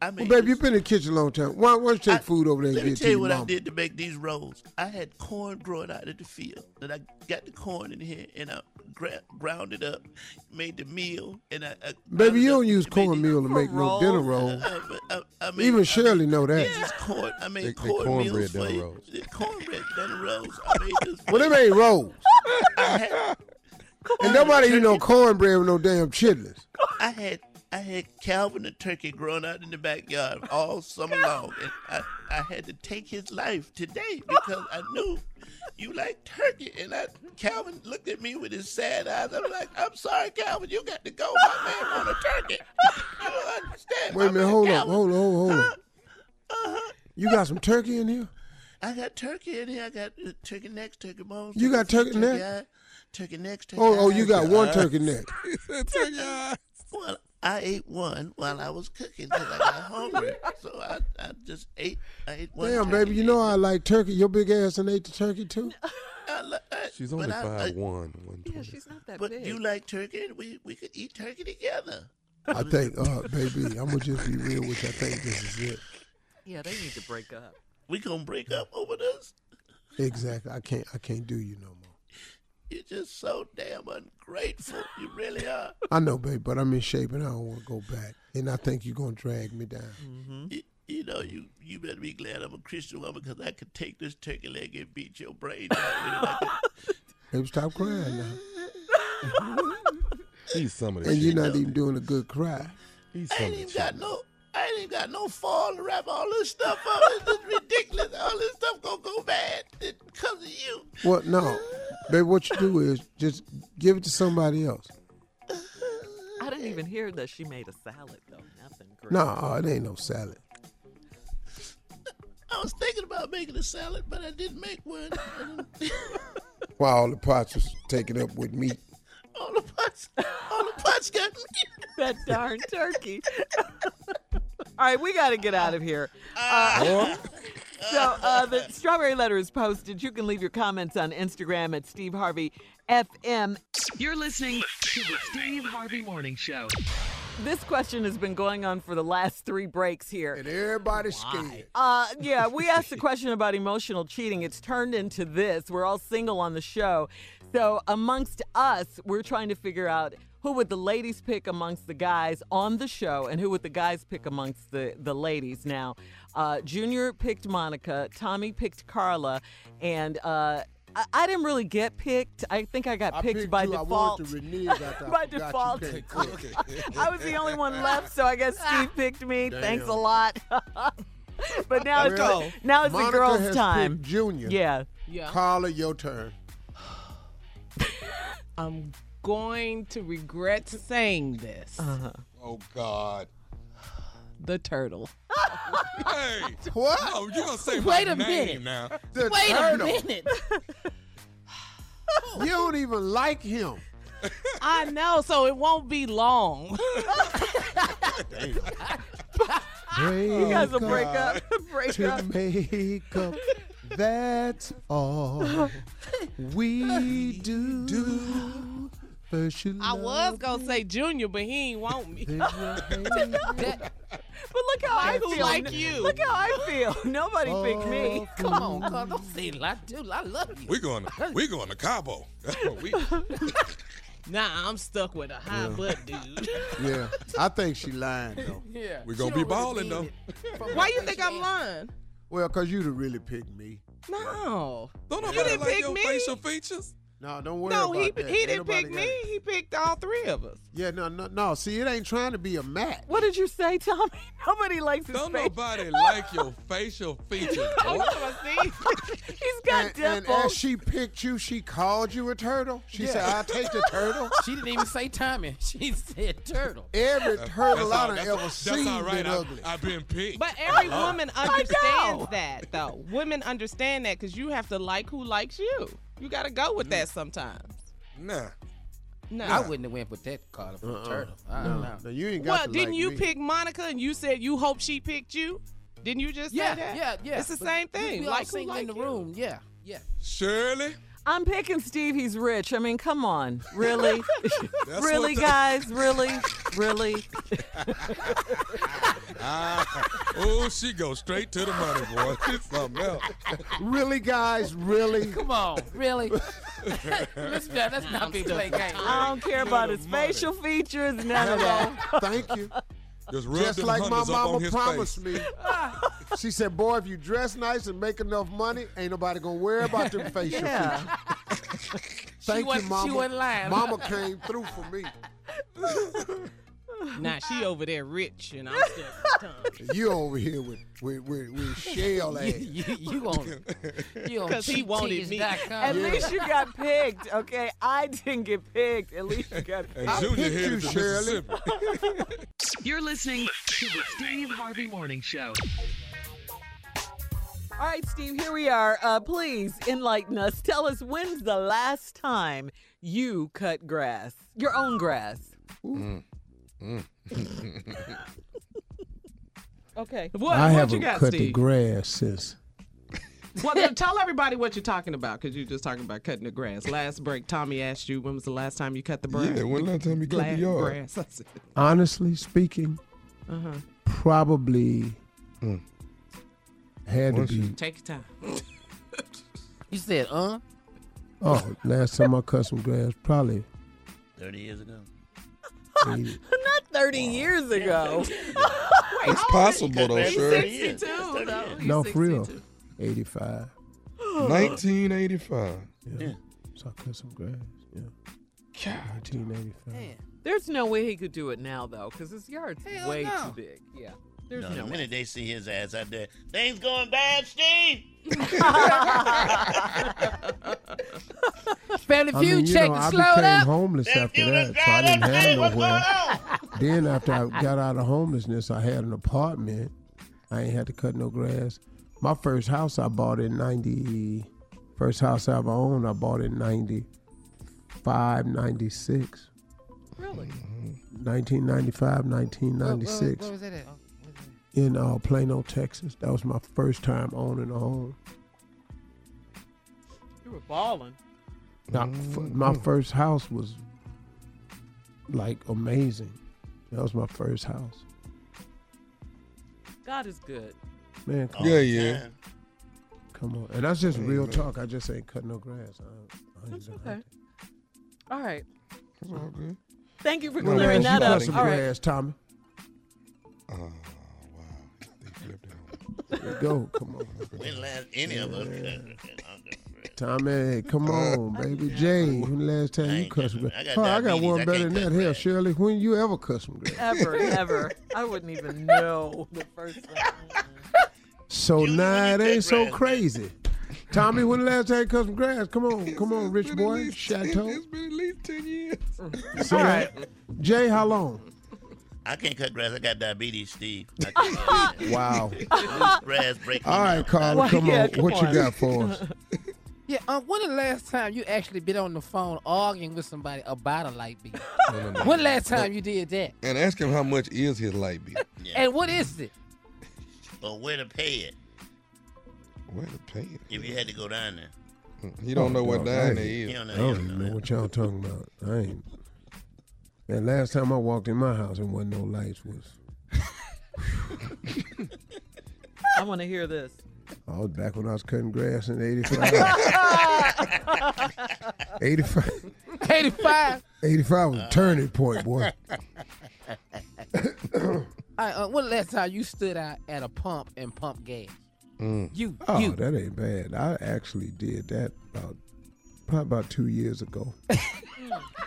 I Well, made baby, you've been in the kitchen a long time. Why, why don't you take I- food over there and Let get me it tell you your what I did to make these rolls. I had corn growing out of the field. Then I got the corn in here and I gra- ground it up, made the meal, and I. I Baby, you don't use cornmeal to make no dinner rolls. I, I, I made, Even I Shirley know that. made these corn. I made They- they corn cornbread meals dinner you. rolls. The cornbread dinner rolls. I made this. Well, them ain't rolls. I had, And nobody eat no cornbread with no damn chitlins. I had I had Calvin the turkey growing out in the backyard all summer long, and I, I had to take his life today because I knew you like turkey. And I, Calvin looked at me with his sad eyes. I'm like, I'm sorry, Calvin, you got to go. My man want a turkey. You don't understand. Wait a My minute, man hold on, Calvin. hold on, hold on. You got some turkey in here? I got turkey in here. I got uh, turkey necks, turkey bones. You got turkey feet, neck? eye, turkey necks, turkey Oh, oh, you got one turkey neck. Well, I ate one while I was cooking because I got hungry. So I, I just ate. I ate one. Damn, baby, you know I like turkey. Your big ass and ate the turkey too. I li- I- She's but only I- five I- one, one Yeah, she's not that big. But big. you like turkey, and we we could eat turkey together. I think, uh, baby, I'm gonna just be real with you. I think this is it. yeah, they need to break up. We gonna break up over this? Exactly. I can't. I can't do you no more. You're just so damn ungrateful. You really are. I know, babe, but I'm in shape and I don't want to go back. And I think you're gonna drag me down. Mm-hmm. You, you know, you you better be glad I'm a Christian woman because I could take this turkey leg and beat your brains out with it. I could- Baby, stop crying now. Eat some of this. And you're not even doing a good cry. Eat I some ain't of even this. got no. I ain't even got no fall to wrap all this stuff up. It's just ridiculous. All this stuff gonna go bad because of you. Well, no, baby. What you do is just give it to somebody else. I didn't even hear that she made a salad though. Nothing. Great. No, it ain't no salad. I was thinking about making a salad, but I didn't make one. I didn't- While all the pots was taken up with meat. all the pots, all the pots got me. that darn turkey. All right, we got to get out of here. Uh, so uh, the strawberry letter is posted. You can leave your comments on Instagram at Steve Harvey FM. You're listening to the Steve Harvey Morning Show. This question has been going on for the last three breaks here. And everybody's scared. Uh, yeah, we asked a question about emotional cheating. It's turned into this. We're all single on the show. So, amongst us, we're trying to figure out who would the ladies pick amongst the guys on the show and who would the guys pick amongst the, the ladies. Now, uh, Junior picked Monica, Tommy picked Carla, and uh, I, I didn't really get picked. I think I got I picked, picked by you. Default. wanted to renege after I by default. I was the only one left, so I guess Steve picked me. Thanks a lot. but now it's Well, now it's Monica the girls' has time. Junior. Yeah. Yeah. Carla, your turn. I'm going to regret saying this. Uh-huh. Oh God. The turtle. Hey. What? No, you gonna say Wait my a name minute. now? The Wait turtle. a minute. You don't even like him. I know, so it won't be long. You guys will break Break up. break to up. make up. That's all we do. First you I was gonna say Junior, but he ain't want me. then you hate me. That- But look how I Who feel. like you? Look how I feel. Nobody picked me. Oh, come on, cuz don't say I do. I love you. We going to we going to Cabo. That's what we. Nah, I'm stuck with a high butt dude. Yeah, I think she lying though. yeah. We She gonna be don't really balling though. Why you think I'm lying? Well, cause you'd have really picked me. No. Don't You nobody didn't like pick your me. facial features. No, don't worry No, about he that. he Ain't didn't pick me. it. He picked all three of us. Yeah, no, no, no. See, it ain't trying to be a match. What did you say, Tommy? Nobody likes his Don't face. nobody like your facial features. Oh, boy. I see. He's got And, and as she picked you, she called you a turtle. She said, "I'll take the turtle." She didn't even say Tommy. She said turtle. Every turtle I all- done ever that's seen all right. been I, ugly. I've been picked. But every uh-huh. woman understands that, though. Women understand that because you have to like who likes you. You got to go with that sometimes. nah. No. I wouldn't have went with that Carla for the turtle. I don't know. No, you ain't got Well, to didn't like you me. pick Monica and you said you hope she picked you? Didn't you just Yeah, say that? yeah, yeah. It's the But same we- thing. We all like who single like in the you. room. Yeah, yeah. Shirley. I'm picking Steve. He's rich. I mean, come on. Really? That's really, what the- guys? Really? Really? Ah, oh, she goes straight to the money, boy. It's something else. Really, guys? Really? Come on, really? let's, not, let's not be playing games. I don't care about his facial features, none of that. Thank you. Just Just like my hundreds up on mama promised face. me. She said, "Boy, if you dress nice and make enough money, ain't nobody gonna worry about them facial Yeah. features." Thank you, wasn't- she mama. wasn't lying. Mama came through for me. Nah, she over there rich, and I'm still Tom. You over here with with with, with shell ass. you, you on you on 'Cause he wanted me. cheaptickets.com. At least you got picked, okay? I didn't get picked. At least you got picked. And Junior headed to Shirley. You're listening to the Steve Harvey Morning Show. All right, Steve, here we are. Uh, please enlighten us. Tell us when's the last time you cut grass, your own grass. Mm. Mm. Okay. What, I what haven't you got, cut the grass since. Well, then tell everybody what you're talking about, because you're just talking about cutting the grass. Last break, Tommy asked you when was the last time you cut the grass. Yeah, when last time you cut Gla- the yard? grass. Honestly speaking, uh-huh. probably Mm. had to Once be. Take your time. You said, uh? Oh, last time I cut some grass, probably 30 years ago. 80, Not 30 years ago. It's possible though, sure. 62, though. He's no, for real, 62. 85. 1985. Yeah. So I cut some grass. Yeah. 1985. There's no way he could do it now, though, because his yard's Hell way no. too big. Yeah. There's No, no, the minute they see his ass out there, things going bad, Steve. Family I Feud mean, you check know, it I became up. homeless Them after few that, that so I didn't have nowhere. Then after I got out of homelessness, I had an apartment. I ain't had to cut no grass. My first house I bought in 90, first house I ever owned, I bought in 95, 96. Really? 1995, Where- where- 1996 Where was that at? In uh, Plano, Texas. That was my first time owning a home. You were balling. Now, f- my first house was like amazing. That was my first house. God is good. Man, come, All Yeah, the yeah. come on. And that's just real talk. I just ain't cutting no grass. I, I That's okay. All right. That's all good. Thank you for When clearing last that up. cut some All right. Tommy? Oh, Let's go. Come on. When last any of us cut grass? Tommy, come on, baby. Jay, when the last time you cussed cut cut some no- grass? I got Oh, I got one I better than that. Hell. Shirley, when you ever cut me? Ever, ever. I wouldn't even know the first time. So Junior, now when it ain't so grass, crazy. Tommy, when the last time you cut some grass? Come on, come on, rich been at boy. least- Chateau. It's been at least 10 years. See that? Jay, how long? I can't cut grass. I got diabetes, Steve. I can't cut Wow. grass. grass break All right, down. Carla, Well, come yeah, on. come what on. you got for us? Yeah, um, when the last time you actually been on the phone arguing with somebody about a light bill? No, no, no. when last time you did that? And ask him how much is his light bill. Yeah. And what is it? Or where to pay it Where to pay it? if you had to go down there. He don't know what dog, down I there You don't know. I don't don't know know what y'all talking about. I ain't. And last time I walked in my house and wasn't no lights was I want to hear this. I was back when I was cutting grass in 85. 85. 85. 85 was a turning point, boy. All right, uh, when last time you stood out at a pump and pumped gas? Mm. You, Oh, you. that ain't bad. I actually did that about probably about two years ago.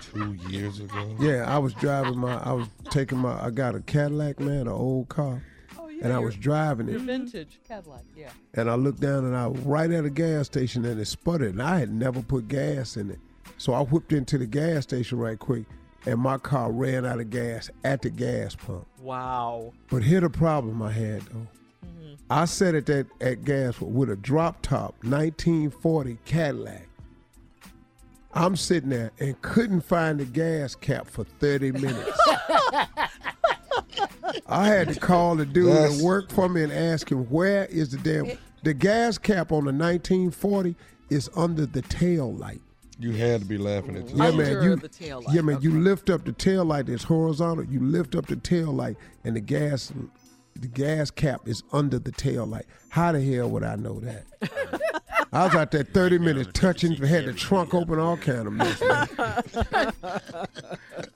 Two years ago. Yeah, I was driving my. I was taking my. I got a Cadillac, man, an old car, Oh, yeah. and I was driving it. vintage Cadillac, yeah. And I looked down and I was right at a gas station and it sputtered. And I had never put gas in it. So I whipped into the gas station right quick and my car ran out of gas at the gas pump. Wow. But here the problem I had though. Mm-hmm. I sat at that at gas with a drop top 1940 Cadillac. I'm sitting there and couldn't find the gas cap for 30 minutes. I had to call the dude That's- that worked for me and ask him where is the damn the gas cap on the 1940 is under the tail light. You had to be laughing at Yeah, man. You, the tail light, yeah, man. You lift up the tail light It's horizontal. You lift up the tail light, and the gas, the gas cap is under the tail light. How the hell would I know that? I was out there 30 minutes touching, had the trunk open, all kind of mess.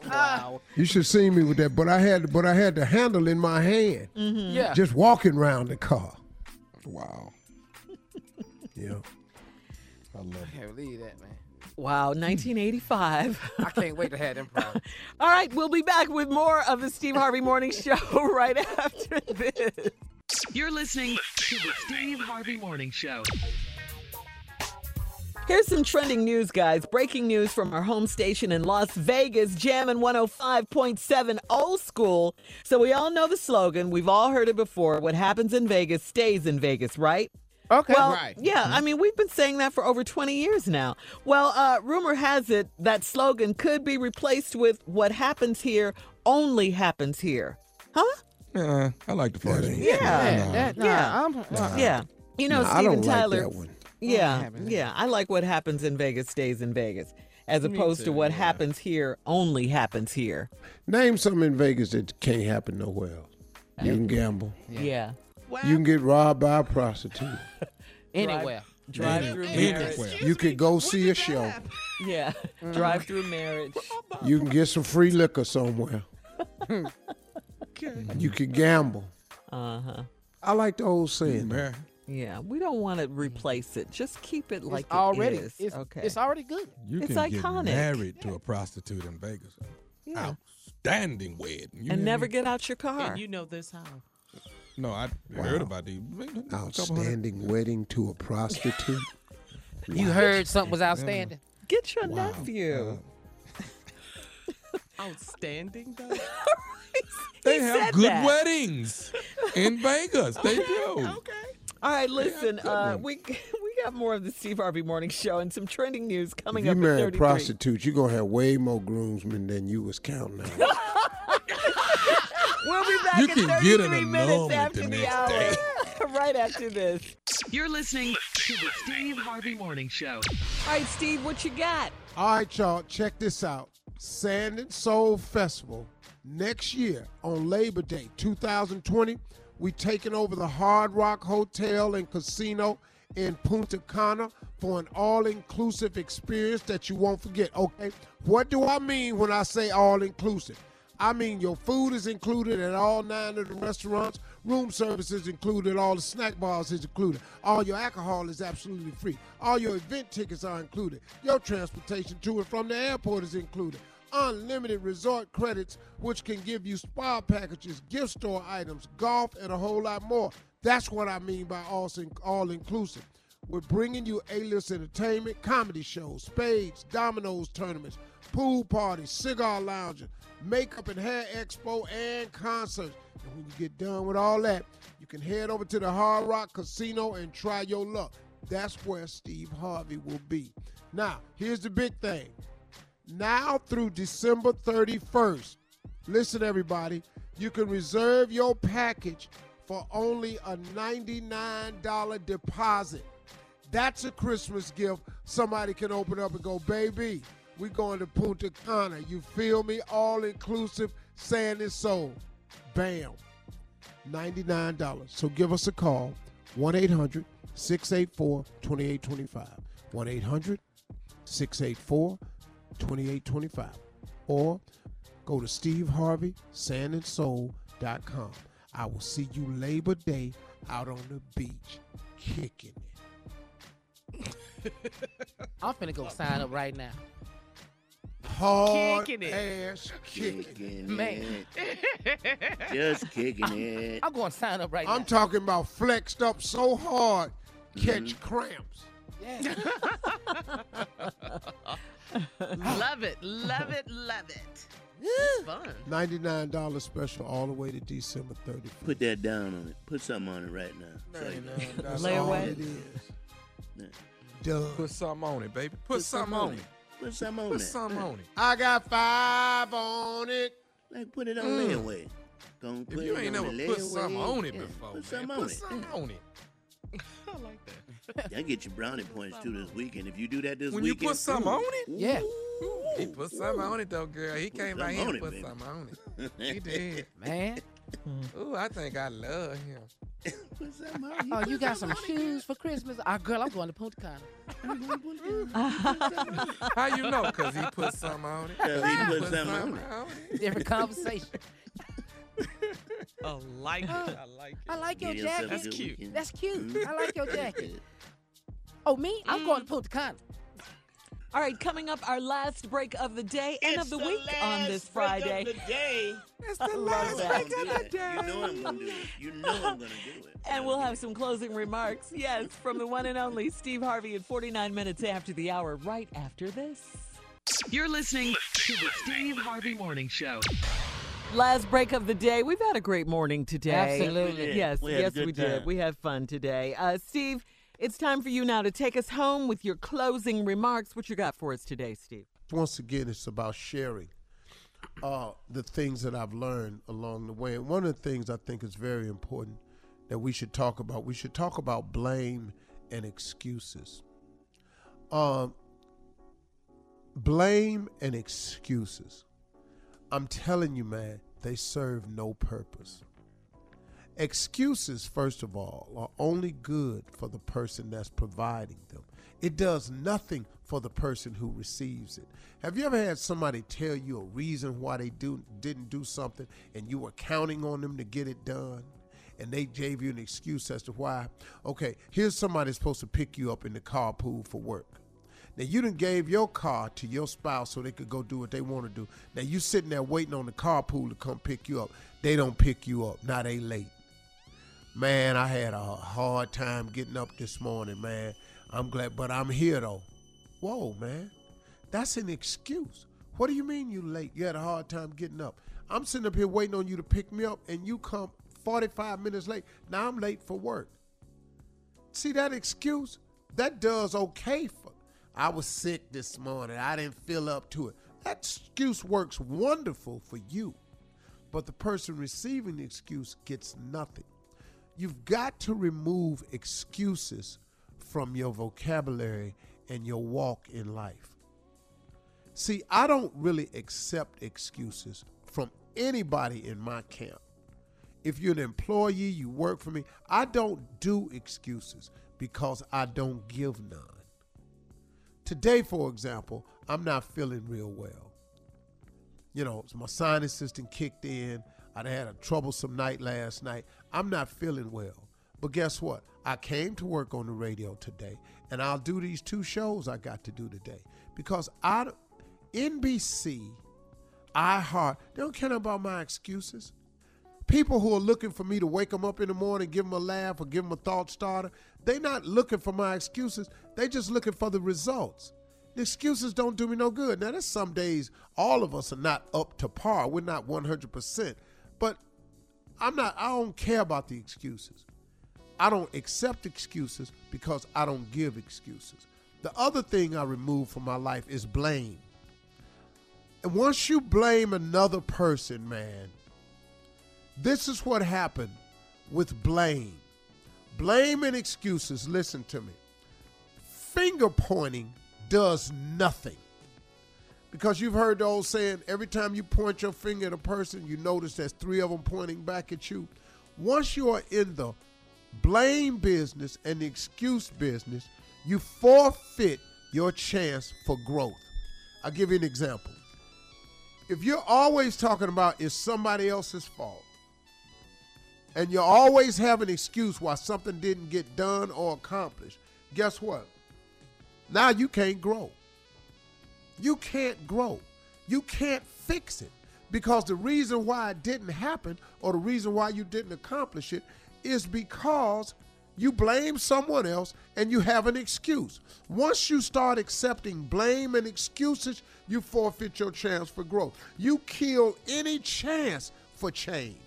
Wow. You should see me with that, but I had, but I had the handle in my hand, mm-hmm. Yeah. just walking around the car. Wow. Yeah. I love I can't believe that, man. Wow, 1985. I can't wait to have them problems. All right, we'll be back with more of the Steve Harvey Morning Show right after this. You're listening to the Steve Harvey Morning Show. Here's some trending news, guys. Breaking news from our home station in Las Vegas, Jammin' 105.7 Old School. So we all know the slogan. We've all heard it before. What happens in Vegas stays in Vegas, right? Okay. Well, Right. yeah, I mean, we've been saying that for over 20 years now. Well, uh, rumor has it that slogan could be replaced with what happens here only happens here. Huh? Yeah, I like the first one. Yeah. Yeah, that, nah, Yeah. I'm, uh, Yeah. You know, Nah, I Steven don't like Tyler. that one. Yeah, yeah. I like what happens in Vegas stays in Vegas, as opposed to what happens here only happens here. Name something in Vegas that can't happen nowhere else. You can gamble. Yeah. You can get robbed by a prostitute. anywhere. Drive through Anywhere. marriage. You could go see a show. Yeah. Drive through marriage. You can get some free liquor somewhere. You can gamble. Uh huh. I like the old saying. Yeah. Yeah. We don't want to mm-hmm. replace it. Just keep it like it's already, it is. it's, okay. it's already good. You It's can iconic. get married to a prostitute in Vegas. yeah. Outstanding wedding. You And never me? get out your car. And you know this how? No, I heard about the Outstanding wedding to a prostitute. You heard something was outstanding. Get your nephew. Outstanding though. They He have said good that. weddings in Vegas. They do. All right, listen. good Uh, we we got more of the Steve Harvey Morning Show and some trending news If coming you up You marry a prostitute, you're going to have way more groomsmen than you was counting on. We'll be back You in can 33 get an minutes after the the, hour. day. right after this. You're listening to the Steve Harvey Morning Show. All right, Steve, what you got? All right, y'all, check this out. Sand and Soul Festival next year on Labor Day 2020. We taking over the Hard Rock Hotel and Casino in Punta Cana for an all-inclusive experience that you won't forget. Okay, what do I mean when I say all-inclusive? I mean your food is included at all nine of the restaurants. Room service is included. All the snack bars is included. All your alcohol is absolutely free. All your event tickets are included. Your transportation to and from the airport is included. Unlimited resort credits, which can give you spa packages, gift store items, golf, and a whole lot more. That's what I mean by all, all inclusive. We're bringing you A-list entertainment, comedy shows, spades, dominoes tournaments, pool parties, cigar lounges, makeup and hair expo, and concerts. And when you get done with all that, you can head over to the Hard Rock Casino and try your luck. That's where Steve Harvey will be. Now, here's the big thing. Now through December 31st, listen everybody, you can reserve your package for only a $99 deposit. That's a Christmas gift somebody can open up and go, baby, we going to Punta Cana. You feel me? All inclusive, sand and soul. Bam. $99. So give us a call, 1 800 684 2825. 1 800 684 2825. Or go to steveharveysandandsoul.com. I will see you Labor Day out on the beach kicking it. I'm finna go sign up right now. Hard Kicking it. ass kicking. Kicking Man. Just kicking it. I'm going to sign up right now. I'm talking about flexed up so hard, catch Mm-hmm. cramps. love it, love it, love it. It's fun. $99 special all the way to December 31st. Put that down on it. Put something on it right now. So you- That's Lay all away. it is. Yeah. Done. Put something on it, baby. Put, something on it. Put something on Put it. Put something on it. I got five on it. Like put it on Mm. layaway. Gonna If you it ain't on never the put something on it Yeah, before, Put man, something put on it. something on it. I like that. I get your brownie points too this weekend. If you do that this When you weekend, put something ooh, on it, Yeah. he put something on it though, girl. He came Put by here and put baby. something on it. He did. Man. Ooh, I think I love him. Put something on it. Oh, you got some shoes for Christmas? Oh, girl, I'm going to Punta Cana. How you know? Cause he put something on it. 'Cause he put something on it. Different conversation. I like it. I like it. I like your Give jacket. That's cute. weekend. That's cute. I like your jacket. Oh, me? I'm going to Punta Cana. All right, coming up, our last break of the day and of the, week on this Friday. Break of the day. It's I the love last that. break of the do it. You day. know I'm gonna do it. You know I'm gonna do it. And we'll have some closing remarks, yes, from the one and only Steve Harvey at 49 minutes after the hour, right after this. You're listening to the Steve Harvey Morning Show. Last break of the day. We've had a great morning today. Absolutely. We. Yes, We yes, we did. time. We had fun today. Uh, Steve, it's time for you now to take us home with your closing remarks. What you got for us today, Steve? once again, it's about sharing uh, the things that I've learned along the way. And one of the things I think is very important that we should talk about, we should talk about blame and excuses. Um, blame and excuses. I'm telling you, man, they serve no purpose. Excuses, first of all, are only good for the person that's providing them. It does nothing for the person who receives it. Have you ever had somebody tell you a reason why they do didn't do something and you were counting on them to get it done? And they gave you an excuse as to why. Okay, here's somebody supposed to pick you up in the carpool for work. Now you didn't gave your car to your spouse so they could go do what they want to do. Now you sitting there waiting on the carpool to come pick you up. They don't pick you up. Now they late. Man, I had a hard time getting up this morning, man. I'm glad, but I'm here though. Whoa, man. That's an excuse. What do you mean you late? You had a hard time getting up. I'm sitting up here waiting on you to pick me up and you come 45 minutes late. Now I'm late for work. See that excuse? That does okay I was sick this morning. I didn't feel up to it. That excuse works wonderful for you. But the person receiving the excuse gets nothing. You've got to remove excuses from your vocabulary and your walk in life. See, I don't really accept excuses from anybody in my camp. If you're an employee, you work for me, I don't do excuses because I don't give none. Today, for example, I'm not feeling real well. You know, so my sinus system kicked in. I'd had a troublesome night last night. I'm not feeling well. But guess what? I came to work on the radio today, and I'll do these two shows I got to do today because I, NBC, iHeart, they don't care about my excuses. People who are looking for me to wake them up in the morning, give them a laugh, or give them a thought starter, they're not looking for my excuses. They're just looking for the results. The excuses don't do me no good. Now, there's some days all of us are not up to par. We're not 100%. But I'm not, I don't care about the excuses. I don't accept excuses because I don't give excuses. The other thing I remove from my life is blame. And once you blame another person, man, this is what happened with blame. Blame and excuses, listen to me. Finger pointing does nothing. Because you've heard the old saying, every time you point your finger at a person, you notice there's three of them pointing back at you. Once you are in the blame business and the excuse business, you forfeit your chance for growth. I'll give you an example. If you're always talking about it's somebody else's fault, and you always have an excuse why something didn't get done or accomplished, guess what? Now you can't grow. You can't grow. You can't fix it because the reason why it didn't happen or the reason why you didn't accomplish it is because you blame someone else and you have an excuse. Once you start accepting blame and excuses, you forfeit your chance for growth. You kill any chance for change.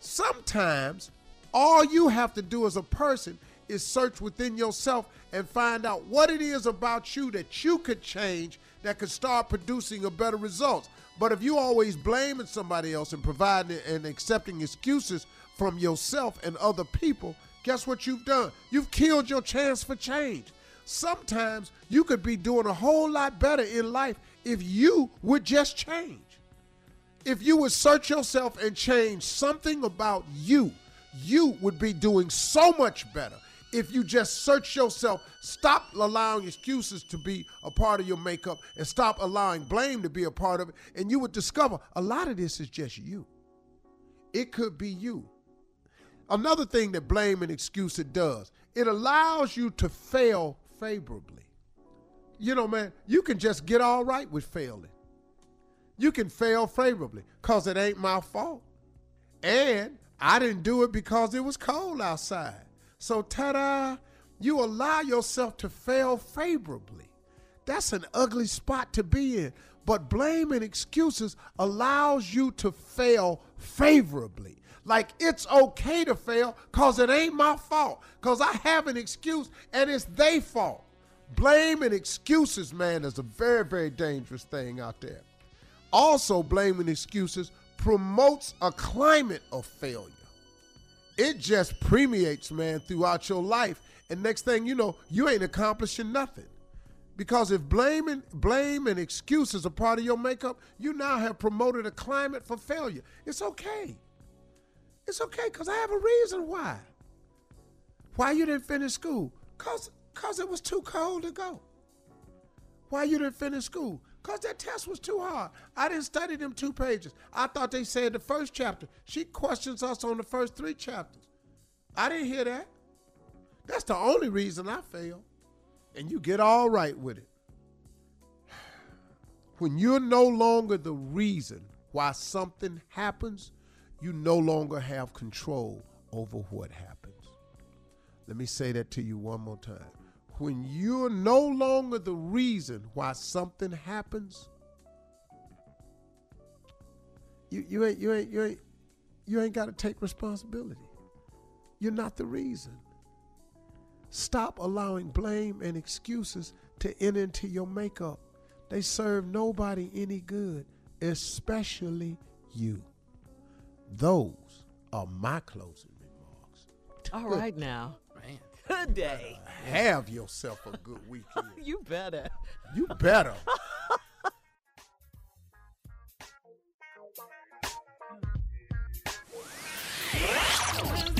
Sometimes all you have to do as a person is search within yourself and find out what it is about you that you could change that could start producing a better results. But if you always blaming somebody else and providing and accepting excuses from yourself and other people, guess what you've done? You've killed your chance for change. Sometimes you could be doing a whole lot better in life if you would just change. If you would search yourself and change something about you, you would be doing so much better if you just search yourself, stop allowing excuses to be a part of your makeup, and stop allowing blame to be a part of it, and you would discover a lot of this is just you. It could be you. Another thing that blame and excuse it does, it allows you to fail favorably. you know, man, you can just get all right with failing. You can fail favorably because it ain't my fault. And I didn't do it because it was cold outside. So, ta da, you allow yourself to fail favorably. That's an ugly spot to be in. But blame and excuses allows you to fail favorably. Like it's okay to fail because it ain't my fault. Because I have an excuse and it's their fault. Blame and excuses, man, is a very, very dangerous thing out there. Also, blaming excuses promotes a climate of failure. It just permeates, man, throughout your life. And next thing you know, you ain't accomplishing nothing. Because if blame and, blame and excuses are part of your makeup, you now have promoted a climate for failure. It's okay. It's okay because I have a reason why. Why you didn't finish school? Because cause it was too cold to go. Why you didn't finish school? Because that test was too hard. I didn't study them two pages. I thought they said the first chapter. She questions us on the first three chapters. I didn't hear that. That's the only reason I failed. And you get all right with it. When you're no longer the reason why something happens, you no longer have control over what happens. Let me say that to you one more time. When you're no longer the reason why something happens, you, you ain't you ain't you ain't you ain't got to take responsibility. You're not the reason. Stop allowing blame and excuses to enter into your makeup. They serve nobody any good, especially you. Those are my closing remarks. All right now. Man. Good day. Have yourself a good weekend. You better. You better.